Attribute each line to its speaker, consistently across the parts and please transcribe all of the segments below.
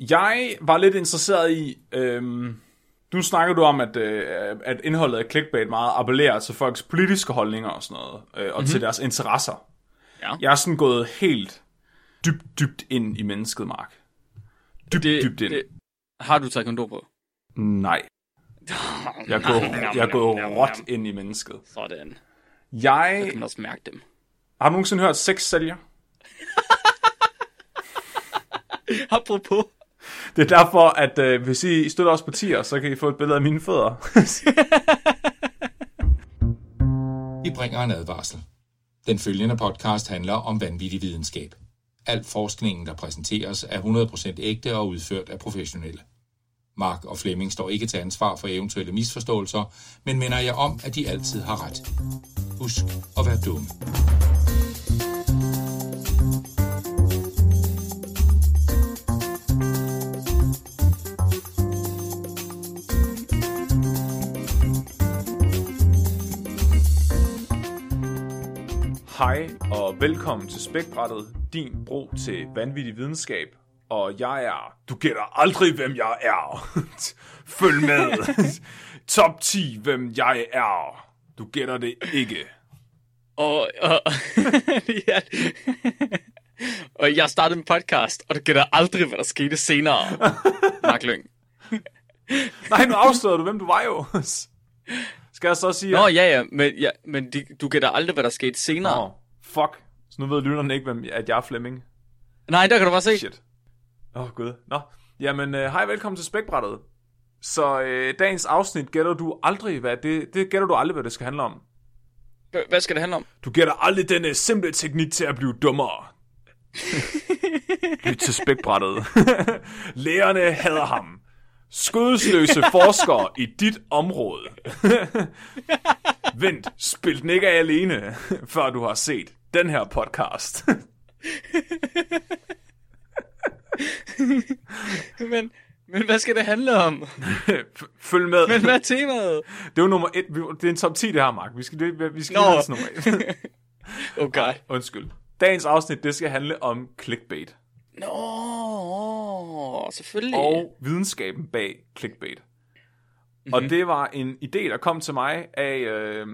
Speaker 1: Jeg var lidt interesseret i... Øhm, nu snakker du om, at, øh, at indholdet af clickbait meget appellerer til folks politiske holdninger og sådan noget, øh, og mm-hmm. til deres interesser.
Speaker 2: Ja.
Speaker 1: Jeg er sådan gået helt dybt, dybt ind i mennesket, Mark. Dybt,
Speaker 2: Det,
Speaker 1: dybt ind.
Speaker 2: det, har du taget kondom på?
Speaker 1: Nej. Jeg er gået, jeg er gået råt ind i mennesket.
Speaker 2: Sådan.
Speaker 1: Jeg...
Speaker 2: Jeg kan også mærke dem.
Speaker 1: Har du nogensinde hørt sex sælger?
Speaker 2: Apropos.
Speaker 1: Det er derfor, at øh, hvis I støtter os på tier, så kan I få et billede af mine fødder.
Speaker 3: Vi bringer en advarsel. Den følgende podcast handler om vanvittig videnskab. Al forskningen, der præsenteres, er 100% ægte og udført af professionelle. Mark og Flemming står ikke til ansvar for eventuelle misforståelser, men minder jeg om, at de altid har ret. Husk at være dumme.
Speaker 1: Hej og velkommen til Spækbrættet, din bro til vanvittig videnskab. Og jeg er... Du gætter aldrig, hvem jeg er. Følg med. Top 10, hvem jeg er. Du gætter det ikke.
Speaker 2: Og, og, ja. og jeg startede en podcast, og du gætter aldrig, hvad der skete senere. Mark Lyng.
Speaker 1: Nej, nu afslører du, hvem du var jo. Skal jeg så sige...
Speaker 2: Nå, ja, ja, men, ja, men de, du gætter aldrig, hvad der skete senere.
Speaker 1: Nå, fuck. Så nu ved lytterne ikke, hvem, at jeg er Flemming.
Speaker 2: Nej, der kan du bare se.
Speaker 1: Shit. Åh, oh, gud. Nå, jamen, øh, hej, velkommen til Spækbrættet. Så øh, dagens afsnit gætter du aldrig, hvad det, det gætter du aldrig, hvad det skal handle om.
Speaker 2: Hvad skal det handle om?
Speaker 1: Du gætter aldrig denne simple teknik til at blive dummere. Lyt til spækbrættet. Lærerne hader ham. Skødesløse forskere i dit område. Vent, spil den ikke af alene, før du har set den her podcast.
Speaker 2: Men, men hvad skal det handle om?
Speaker 1: Følg med.
Speaker 2: Men hvad er temaet?
Speaker 1: Det er jo nummer et. Det er en top 10, det her, Mark. Vi skal, det- vi skal
Speaker 2: Nå.
Speaker 1: sådan nummer et.
Speaker 2: Okay.
Speaker 1: Undskyld. Dagens afsnit, det skal handle om clickbait.
Speaker 2: Nå, selvfølgelig.
Speaker 1: og videnskaben bag clickbait. Mm-hmm. Og det var en idé, der kom til mig af øh,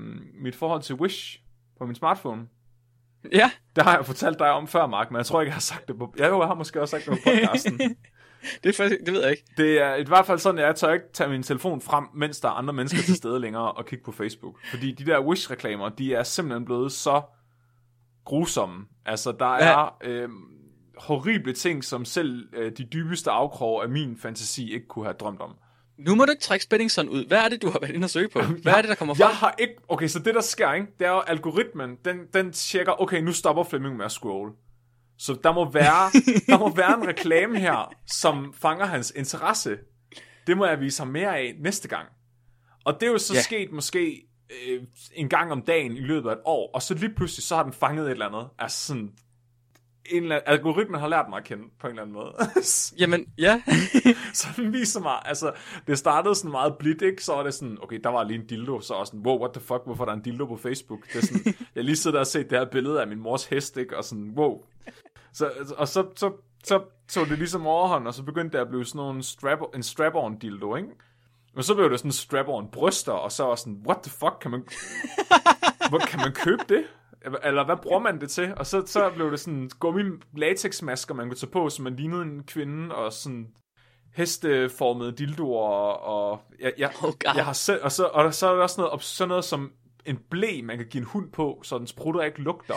Speaker 1: mit forhold til Wish på min smartphone.
Speaker 2: Ja,
Speaker 1: Det har jeg fortalt dig om før, Mark, men jeg tror ikke, jeg har sagt det på... Ja, jo, jeg har måske også sagt det på podcasten.
Speaker 2: det, er faktisk, det ved jeg ikke.
Speaker 1: det er i hvert fald sådan, at jeg tør ikke tage min telefon frem, mens der er andre mennesker til stede længere og kigge på Facebook. Fordi de der Wish-reklamer, de er simpelthen blevet så grusomme. Altså, der
Speaker 2: Ja.
Speaker 1: er øh, horrible ting, som selv øh, de dybeste afkrog af min fantasi ikke kunne have drømt om.
Speaker 2: Nu må du ikke trække spænding sådan ud. Hvad er det, du har været inde og søge på? Hvad er det, der kommer frem?
Speaker 1: Jeg har ikke... Okay, så det der sker, ikke? Det er jo algoritmen, den, den tjekker, okay, nu stopper Flemming med at scrolle. Så der må være, der må være en reklame her, som fanger hans interesse. Det må jeg vise ham mere af næste gang. Og det er jo så
Speaker 2: ja.
Speaker 1: sket måske øh, en gang om dagen i løbet af et år, og så lige pludselig, så har den fanget et eller andet. Altså sådan... En eller anden, algoritmen har lært mig at kende på en eller anden måde.
Speaker 2: Jamen, ja.
Speaker 1: så den viser mig, altså, det startede sådan meget blidt, ikke? Så var det sådan, okay, der var lige en dildo, så jeg sådan, wow, what the fuck, hvorfor er der en dildo på Facebook? Det er sådan, jeg lige siddet der og set det her billede af min mors hest, ikke? Og sådan, wow. Så, og så, så, så så det ligesom overhånd, og så begyndte det at blive sådan nogle strap, en strap-on dildo, ikke? Og så blev det sådan strap-on bryster, og så var sådan, what the fuck, kan man, hvor kan man købe det? Eller hvad bruger man det til? Og så, så blev det sådan gummi latexmasker, man kunne tage på, så man lignede en kvinde, og sådan hesteformede dildoer, og jeg, jeg,
Speaker 2: Oh God.
Speaker 1: jeg har selv, og så, og så er der også noget, og sådan noget som en blæ, man kan give en hund på, så den sprutter ikke lugter.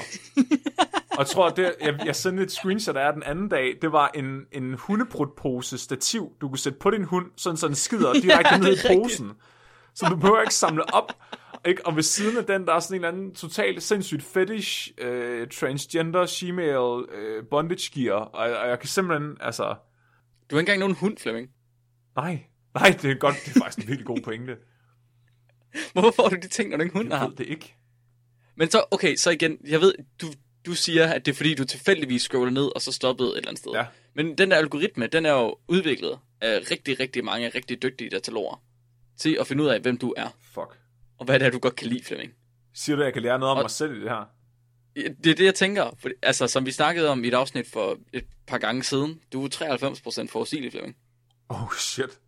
Speaker 1: og jeg tror, det, jeg, jeg sendte et screenshot af den anden dag, det var en, en hundebrudpose stativ, du kunne sætte på din hund, sådan så den skider direkte
Speaker 2: Ja,
Speaker 1: ned i posen. Så du behøver ikke samle op. Ikke? Og ved siden af den, der er sådan en eller anden totalt sindssygt fetish, øh, transgender, shemale, øh, bondage gear. Og, og jeg kan simpelthen, altså...
Speaker 2: Du har ikke engang nogen hund, Flemming.
Speaker 1: Nej, nej, det er godt. Det er faktisk en virkelig god pointe.
Speaker 2: Hvorfor får du de ting, når du ikke hund
Speaker 1: Jeg
Speaker 2: har?
Speaker 1: ved det ikke.
Speaker 2: Men så, okay, så igen, jeg ved, du, du siger, at det er fordi, du tilfældigvis scroller ned, og så stoppede et eller andet sted.
Speaker 1: Ja.
Speaker 2: Men den der algoritme, den er jo udviklet af rigtig, rigtig mange rigtig dygtige dataloger til at finde ud af, hvem du er,
Speaker 1: Fuck.
Speaker 2: Og hvad det er, du godt kan lide, Flemming.
Speaker 1: Siger du, at jeg kan lære noget om
Speaker 2: Og-
Speaker 1: mig selv i det her?
Speaker 2: Det er det, jeg tænker. For, altså, som vi snakkede om i et afsnit for et par gange siden. Du er 93% forudsigelig, Flemming.
Speaker 1: Oh shit.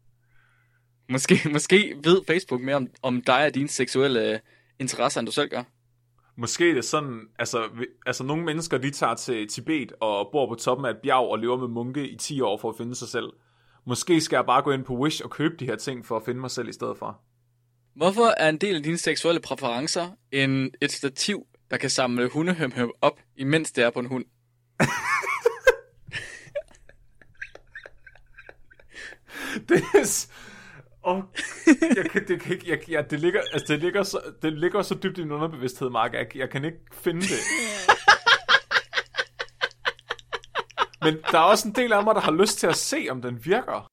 Speaker 2: Måske, måske ved Facebook mere om, om dig og dine seksuelle øh, interesser, end du selv gør.
Speaker 1: Måske er det sådan, altså, altså nogle mennesker, de tager til Tibet og bor på toppen af et bjerg og lever med munke i 10 år for at finde sig selv. Måske skal jeg bare gå ind på Wish og købe de her ting for at finde mig selv i stedet for.
Speaker 2: Hvorfor er en del af dine seksuelle præferencer en, et stativ, der kan samle hundehømhøm op, imens det er på en hund?
Speaker 1: Det er... Oh, jeg kan, det, kan ikke, jeg, ja, det, ligger, altså, det, ligger så, det ligger så dybt i min underbevidsthed, Mark, jeg, jeg kan ikke finde det. Men der er også en del af mig, der har lyst til at se, om den virker.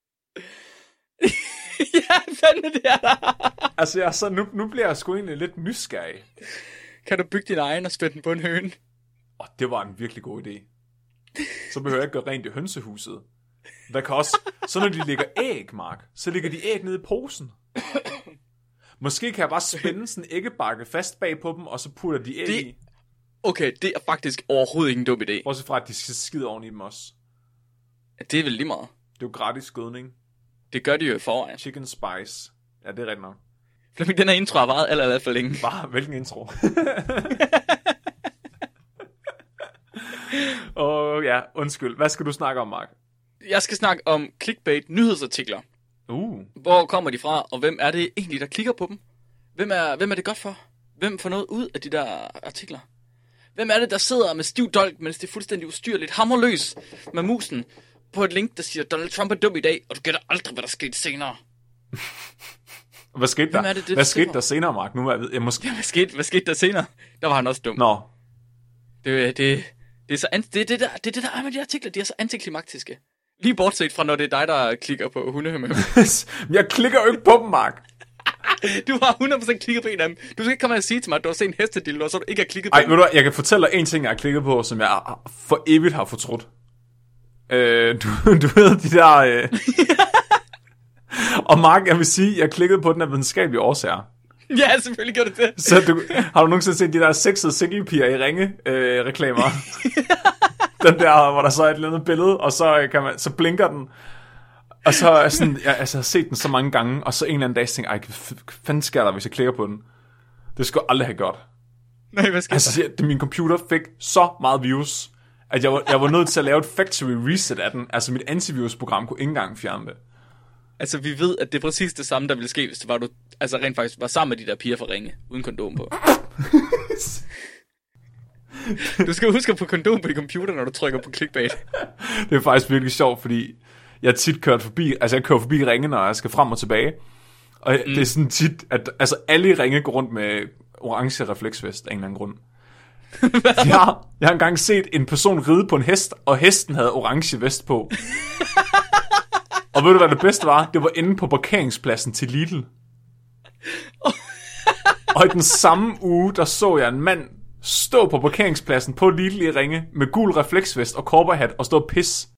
Speaker 2: ja, fandme det er der.
Speaker 1: Altså, jeg, så, nu, nu bliver jeg sgu egentlig lidt nysgerrig.
Speaker 2: Kan du bygge din egen og spænde den på en høne?
Speaker 1: Og det var en virkelig god idé. Så behøver jeg ikke gøre rent i hønsehuset. Der kan også, så når de lægger æg, Mark, så ligger de æg nede i posen. Måske kan jeg bare spænde sådan en æggebakke fast bag på dem, og så putter de æg
Speaker 2: Det-
Speaker 1: i.
Speaker 2: Okay, det er faktisk overhovedet ikke en dum idé.
Speaker 1: Bortset fra, at de skal skide oven i dem også.
Speaker 2: Det er vel lige meget.
Speaker 1: Det er jo gratis gødning.
Speaker 2: Det gør de jo i forvejen.
Speaker 1: Chicken spice. Ja, det er rigtigt nok.
Speaker 2: Flemming, den her intro har varet alt, alt, alt for længe.
Speaker 1: Bare, hvilken intro. Åh oh, ja, undskyld. Hvad skal du snakke om, Mark?
Speaker 2: Jeg skal snakke om clickbait nyhedsartikler.
Speaker 1: Uh,
Speaker 2: Hvor kommer de fra, og hvem er det egentlig, der klikker på dem? Hvem er, hvem er det godt for? Hvem får noget ud af de der artikler? Hvem er det, der sidder med stiv dolk, mens det er fuldstændig ustyrligt, hammerløs med musen på et link, der siger, Donald Trump er dum i dag, og du gætter aldrig, hvad der skete senere.
Speaker 1: hvad skete der?
Speaker 2: Hvem er det, det
Speaker 1: hvad skete der senere, Mark? Nu er jeg ved. Jeg måske...
Speaker 2: Hvad skete, hvad skete der senere? Der var han også dum.
Speaker 1: Nå,
Speaker 2: Det, det, det, er så an, det, det, der, det det, der er med de artikler. De er så antiklimaktiske. Lige bortset fra, når det er dig, der klikker på hundehømme.
Speaker 1: jeg klikker jo ikke på dem, Mark.
Speaker 2: Du har 100% klikket på en af dem. Du skal ikke komme og sige til mig, at du har set en hestedildo, og så du ikke har klikket på
Speaker 1: Ej,
Speaker 2: den.
Speaker 1: ved du jeg kan fortælle dig en ting, jeg har klikket på, som jeg for evigt har fortrudt. Øh, du, du ved de der... Øh... og Mark, jeg vil sige, jeg klikkede på den af videnskabelige årsager.
Speaker 2: Ja, selvfølgelig gør det det.
Speaker 1: Så du, har du nogensinde set de der sexede singlepiger i ringe øh, reklamer? den der, hvor der så er et eller andet billede, og så, øh, kan man, så blinker den. Og så er sådan, jeg, altså, jeg har set den så mange gange, og så en eller anden dag tænker jeg, hvad fanden sker der, hvis jeg klikker på den? Det skulle jeg aldrig have gjort.
Speaker 2: Nej, hvad skal
Speaker 1: Altså, det, min computer fik så meget virus, at jeg var, jeg var nødt til at lave et factory reset af den. Altså, mit antivirusprogram kunne ikke engang fjerne det.
Speaker 2: Altså, vi ved, at det er præcis det samme, der ville ske, hvis det var, du altså, rent faktisk var sammen med de der piger fra Ringe, uden kondom på. Du skal huske få kondom på din computer, når du trykker på clickbait.
Speaker 1: Det er faktisk virkelig sjovt, fordi jeg tit kørt forbi, altså jeg kører forbi ringe, når jeg skal frem og tilbage. Og mm. det er sådan tit, at altså alle ringe går rundt med orange refleksvest af en eller anden grund. ja, jeg har engang set en person ride på en hest, og hesten havde orange vest på. og ved du, hvad det bedste var? Det var inde på parkeringspladsen til Lidl. og i den samme uge, der så jeg en mand stå på parkeringspladsen på Lidl i Ringe med gul refleksvest og korperhat og stå og pis.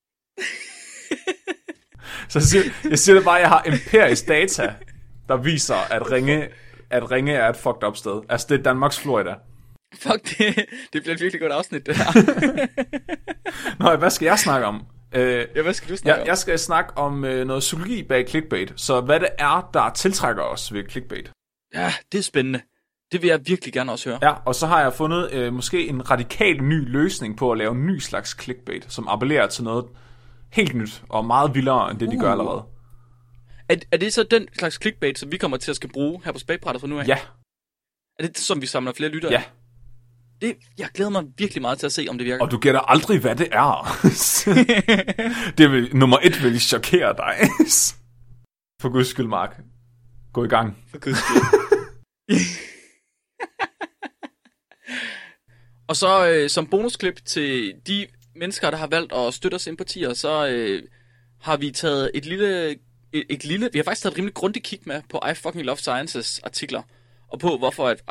Speaker 1: Så jeg siger, jeg siger det bare, at jeg har empirisk data, der viser, at Ringe, at Ringe er et fucked up sted. Altså, det er Danmarks Florida.
Speaker 2: Fuck, det, det bliver et virkelig godt afsnit, det her.
Speaker 1: Nå, hvad skal jeg snakke om? Øh,
Speaker 2: Ja, hvad skal du snakke
Speaker 1: jeg,
Speaker 2: om?
Speaker 1: jeg skal snakke om øh, noget psykologi bag clickbait. Så hvad det er, der tiltrækker os ved clickbait.
Speaker 2: Ja, det er spændende. Det vil jeg virkelig gerne også høre.
Speaker 1: Ja, og så har jeg fundet øh, måske en radikal ny løsning på at lave en ny slags clickbait, som appellerer til noget helt nyt og meget vildere end det, de gør
Speaker 2: Uh.
Speaker 1: allerede.
Speaker 2: Er, er det så den slags clickbait, som vi kommer til at skal bruge her på spækbrættet fra nu af?
Speaker 1: Ja,
Speaker 2: Er det det, som vi samler flere lyttere?
Speaker 1: ja.
Speaker 2: Det, jeg glæder mig virkelig meget til at se, om det virker.
Speaker 1: Og du gætter aldrig, hvad det er. det vil, nummer et vil chokere dig. For guds skyld, Mark. Gå i gang.
Speaker 2: For guds skyld. og så øh, som bonusklip til de mennesker, der har valgt at støtte os sympatier, så øh, har vi taget et lille, et, et lille, vi har faktisk taget et rimelig grundigt kig med på I Fucking Love Sciences artikler, og på hvorfor at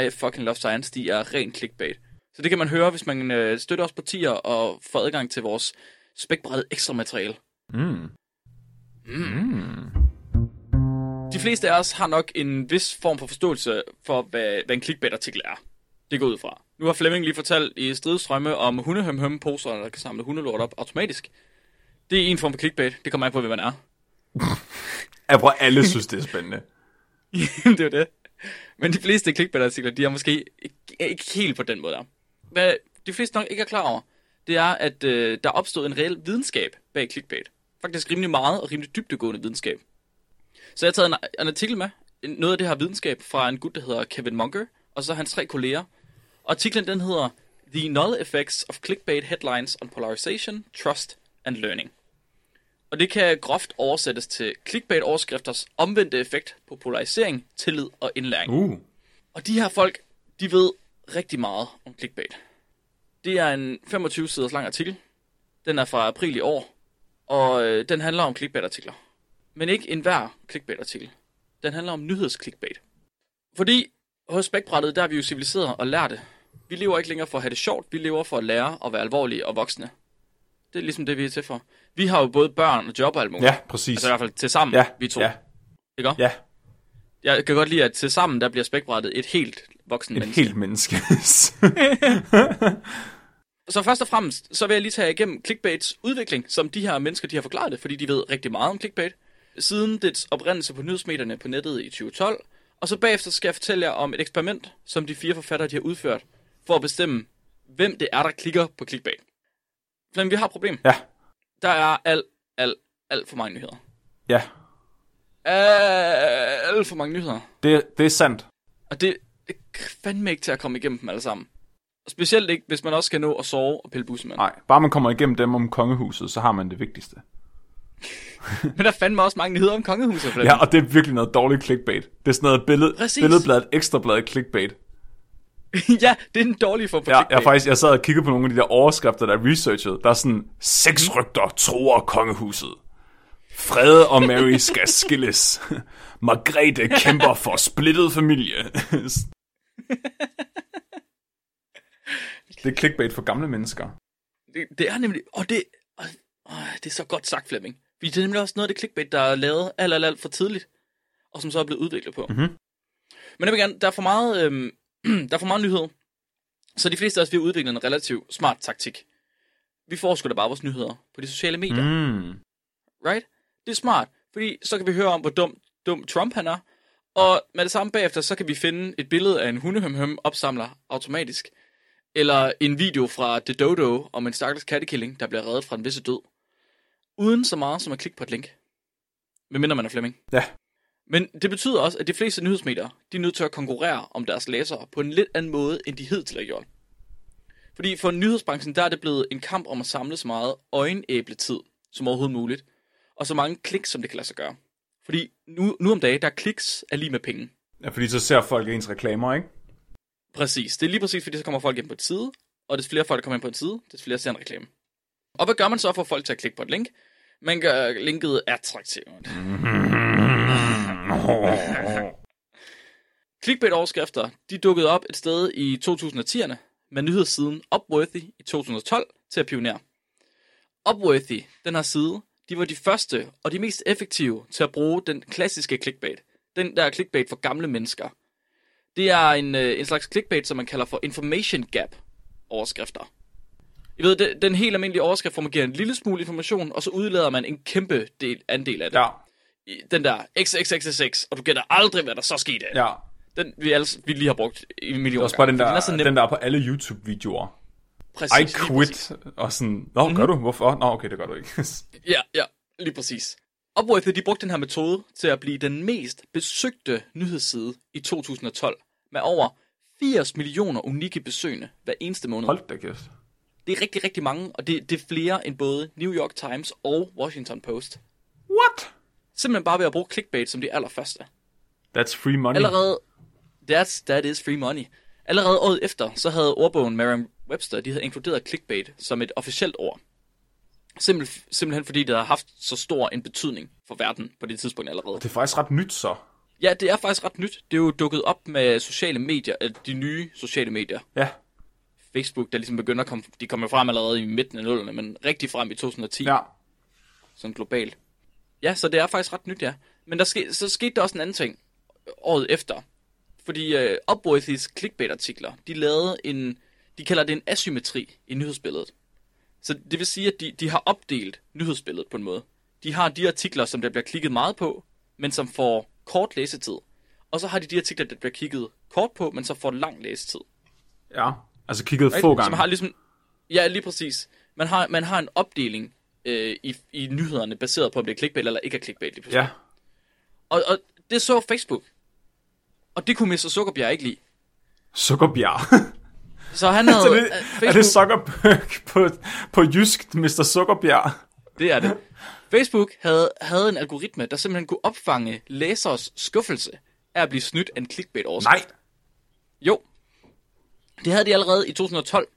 Speaker 2: I Fucking Love Science, de er rent clickbait. Så det kan man høre, hvis man øh, støtter os på tier og får adgang til vores spækbrættet ekstra materiale.
Speaker 1: Mm. Mm.
Speaker 2: De fleste af os har nok en vis form for forståelse for, hvad, hvad en clickbait-artikel er. Det går ud fra. Nu har Flemming lige fortalt i stridstrømme om hundehøm poser der kan samle hundelort op automatisk. Det er en form for clickbait. Det kommer an på, hvem man er.
Speaker 1: Jeg tror, alle synes, det er spændende.
Speaker 2: det er det. Men de fleste clickbait-artikler, de er måske ikke, ikke helt på den måde der. Hvad de fleste nok ikke er klar over, det er, at øh, der er opstået en reel videnskab bag clickbait. Faktisk rimelig meget og rimelig dybdegående videnskab. Så jeg har taget en, en artikel med, noget af det her videnskab fra en gut, der hedder Kevin Munger, og så hans tre kolleger. Artiklen den hedder The Null Effects of Clickbait Headlines on Polarization, Trust and Learning. Og det kan groft oversættes til clickbait-overskrifters omvendte effekt på polarisering, tillid og indlæring.
Speaker 1: Uh.
Speaker 2: Og de her folk, de ved rigtig meget om clickbait. Det er en 25 siders lang artikel. Den er fra april i år, og øh, den handler om clickbait-artikler. Men ikke enhver clickbait-artikel. Den handler om nyheds-clickbait. Fordi hos spækbrættet, der er vi jo civiliseret og lærte. Vi lever ikke længere for at have det sjovt, vi lever for at lære og være alvorlige og voksne. Det er ligesom det, vi er til for. Vi har jo både børn og job og alt muligt.
Speaker 1: Ja, præcis.
Speaker 2: Altså i hvert fald til sammen,
Speaker 1: Ja,
Speaker 2: vi to.
Speaker 1: ja,
Speaker 2: Ikke
Speaker 1: ja.
Speaker 2: Jeg kan godt lide, at til sammen, der bliver spækbrættet et helt voksen
Speaker 1: Et
Speaker 2: menneske.
Speaker 1: helt menneske.
Speaker 2: Så først og fremmest, så vil jeg lige tage igennem clickbaits udvikling, som de her mennesker, de har forklaret det, fordi de ved rigtig meget om clickbait, siden dets oprindelse på nyhedsmedierne på nettet i 2012, og så bagefter skal jeg fortælle jer om et eksperiment, som de fire forfattere de har udført, for at bestemme, hvem det er, der klikker på clickbait. Men vi har et problem.
Speaker 1: ja,
Speaker 2: Der er alt, alt, alt for mange nyheder.
Speaker 1: ja.
Speaker 2: Alt for mange nyheder.
Speaker 1: Det, det er sandt.
Speaker 2: Og det, det er fandme ikke til at komme igennem dem alle sammen. Specielt ikke, hvis man også skal nå at sove og pille bussen.
Speaker 1: Nej, bare man kommer igennem dem om kongehuset, så har man det vigtigste.
Speaker 2: Men der er fandme også mange nyheder om kongehuset. For
Speaker 1: Ja, og det er virkelig noget dårligt clickbait. Det er sådan noget billed,
Speaker 2: Præcis.
Speaker 1: billedbladet, ekstrabladet clickbait.
Speaker 2: ja, det er den dårlige form for
Speaker 1: Ja, jeg, faktisk, jeg sad og kiggede på nogle af de der overskrifter, der er researchet. Der er sådan, seks rygter tror kongehuset. Frede og Mary skal skilles. Margrethe kæmper for splittet familie. det er clickbait for gamle mennesker.
Speaker 2: Det, det er nemlig... Og det, og, åh, det er så godt sagt, Flemming. Fordi det er nemlig også noget af det clickbait, der er lavet alt, alt, alt for tidligt. Og som så er blevet udviklet på.
Speaker 1: Mhm.
Speaker 2: Men jeg vil gerne, der er for meget, øhm, der er for meget nyhed. Så de fleste af os, vi har udviklet en relativt smart taktik. Vi får sgu da bare vores nyheder på de sociale medier.
Speaker 1: Mm.
Speaker 2: right? Det er smart, fordi så kan vi høre om, hvor dum, dum Trump han er, og med det samme bagefter, så kan vi finde et billede af en hundehømhøm opsamler automatisk, eller en video fra The Dodo om en stakkels kattekilling, der bliver reddet fra en visse død, uden så meget som at klikke på et link. Medmindre man er Flemming.
Speaker 1: Ja,
Speaker 2: Men det betyder også, at de fleste nyhedsmedier, de er nødt til at konkurrere om deres læsere på en lidt anden måde, end de hidtil har gjort. Fordi for nyhedsbranchen, der er det blevet en kamp om at samle så meget øjenæbletid som overhovedet muligt, og så mange kliks, som det kan lade sig gøre. Fordi nu, nu om dagen, der er kliks er lige med penge.
Speaker 1: ja fordi så ser folk ens reklamer, ikke?
Speaker 2: Præcis. Det er lige præcis, fordi så kommer folk ind på et side, og des flere folk, der kommer ind på en side, des flere ser en reklame. Og hvad gør man så for at folk til at klikke på et link? Man gør linket attraktivt. Clickbait-overskrifter, de dukkede op et sted i 2010'erne med nyhedssiden Upworthy i 2012 til at pionere. Upworthy, den her side, de var de første og de mest effektive til at bruge den klassiske clickbait. Den der clickbait for gamle mennesker. Det er en, øh, en slags clickbait, som man kalder for information gap overskrifter. I ved, det- den helt almindelige overskrift, hvor man giver en lille smule information, og så udlader man en kæmpe del, andel af det.
Speaker 1: Ja,
Speaker 2: den der XXXX, og du gætter aldrig, hvad der så skete.
Speaker 1: ja.
Speaker 2: Den vi, alle, vi lige har brugt i millioner
Speaker 1: er også bare den der,
Speaker 2: den er så nem.
Speaker 1: den der er på alle YouTube-videoer.
Speaker 2: Præcis,
Speaker 1: I quit. Og sådan, nå,
Speaker 2: Mhm.
Speaker 1: gør du? Hvorfor? Nå, okay, det gør du ikke.
Speaker 2: Ja, ja, lige præcis. Upworthy, de brugte den her metode til at blive den mest besøgte nyhedsside i 2012, med over 80 millioner unikke besøgende hver eneste måned.
Speaker 1: Hold da kæft.
Speaker 2: Det er rigtig, rigtig mange, og det, det er flere end både New York Times og Washington Post.
Speaker 1: What?
Speaker 2: Simpelthen bare ved at bruge clickbait som de allerførste.
Speaker 1: That's free money.
Speaker 2: Allerede, that's, that is free money. Allerede året efter, så havde ordbogen Merriam-Webster, de havde inkluderet clickbait som et officielt ord. Simpel, simpelthen fordi det har haft så stor en betydning for verden på det tidspunkt allerede.
Speaker 1: Det er faktisk ret nyt så.
Speaker 2: Ja, det er faktisk ret nyt. Det er jo dukket op med sociale medier, øh, de nye sociale medier.
Speaker 1: Ja.
Speaker 2: Facebook, der ligesom begynder at komme, de kommer frem allerede i midten af nullerne, men rigtig frem i 2010.
Speaker 1: Ja.
Speaker 2: sådan globalt. Ja, så det er faktisk ret nyt, ja. Men der ske, så skete der også en anden ting året efter. Fordi uh, Upworthy's clickbait-artikler, de lavede en de kalder det en asymmetri i nyhedsbilledet. Så det vil sige, at de, de har opdelt nyhedsbilledet på en måde. De har de artikler, som der bliver klikket meget på, men som får kort læsetid. Og så har de de artikler, der bliver kigget kort på, men så får lang læsetid.
Speaker 1: Ja, altså kigget
Speaker 2: Right?
Speaker 1: få
Speaker 2: Så
Speaker 1: gange.
Speaker 2: man har ligesom, ja, lige præcis. Man har, man har en opdeling øh, i, i nyhederne, baseret på, om det er clickbait eller ikke er clickbait. Lige.
Speaker 1: Ja,
Speaker 2: og, og det så Facebook. Og det kunne Mr. Zuckerberg ikke lide.
Speaker 1: Sukkerbjerg.
Speaker 2: Så han havde...
Speaker 1: Så det,
Speaker 2: øh,
Speaker 1: er det Zuckerberg på, på jysk, Mr. Sukkerbjerg?
Speaker 2: Det er det. Facebook havde, havde en algoritme, der simpelthen kunne opfange læsers skuffelse af at blive snydt af en clickbait overskrift.
Speaker 1: Nej.
Speaker 2: Jo. Det havde de allerede i 2012.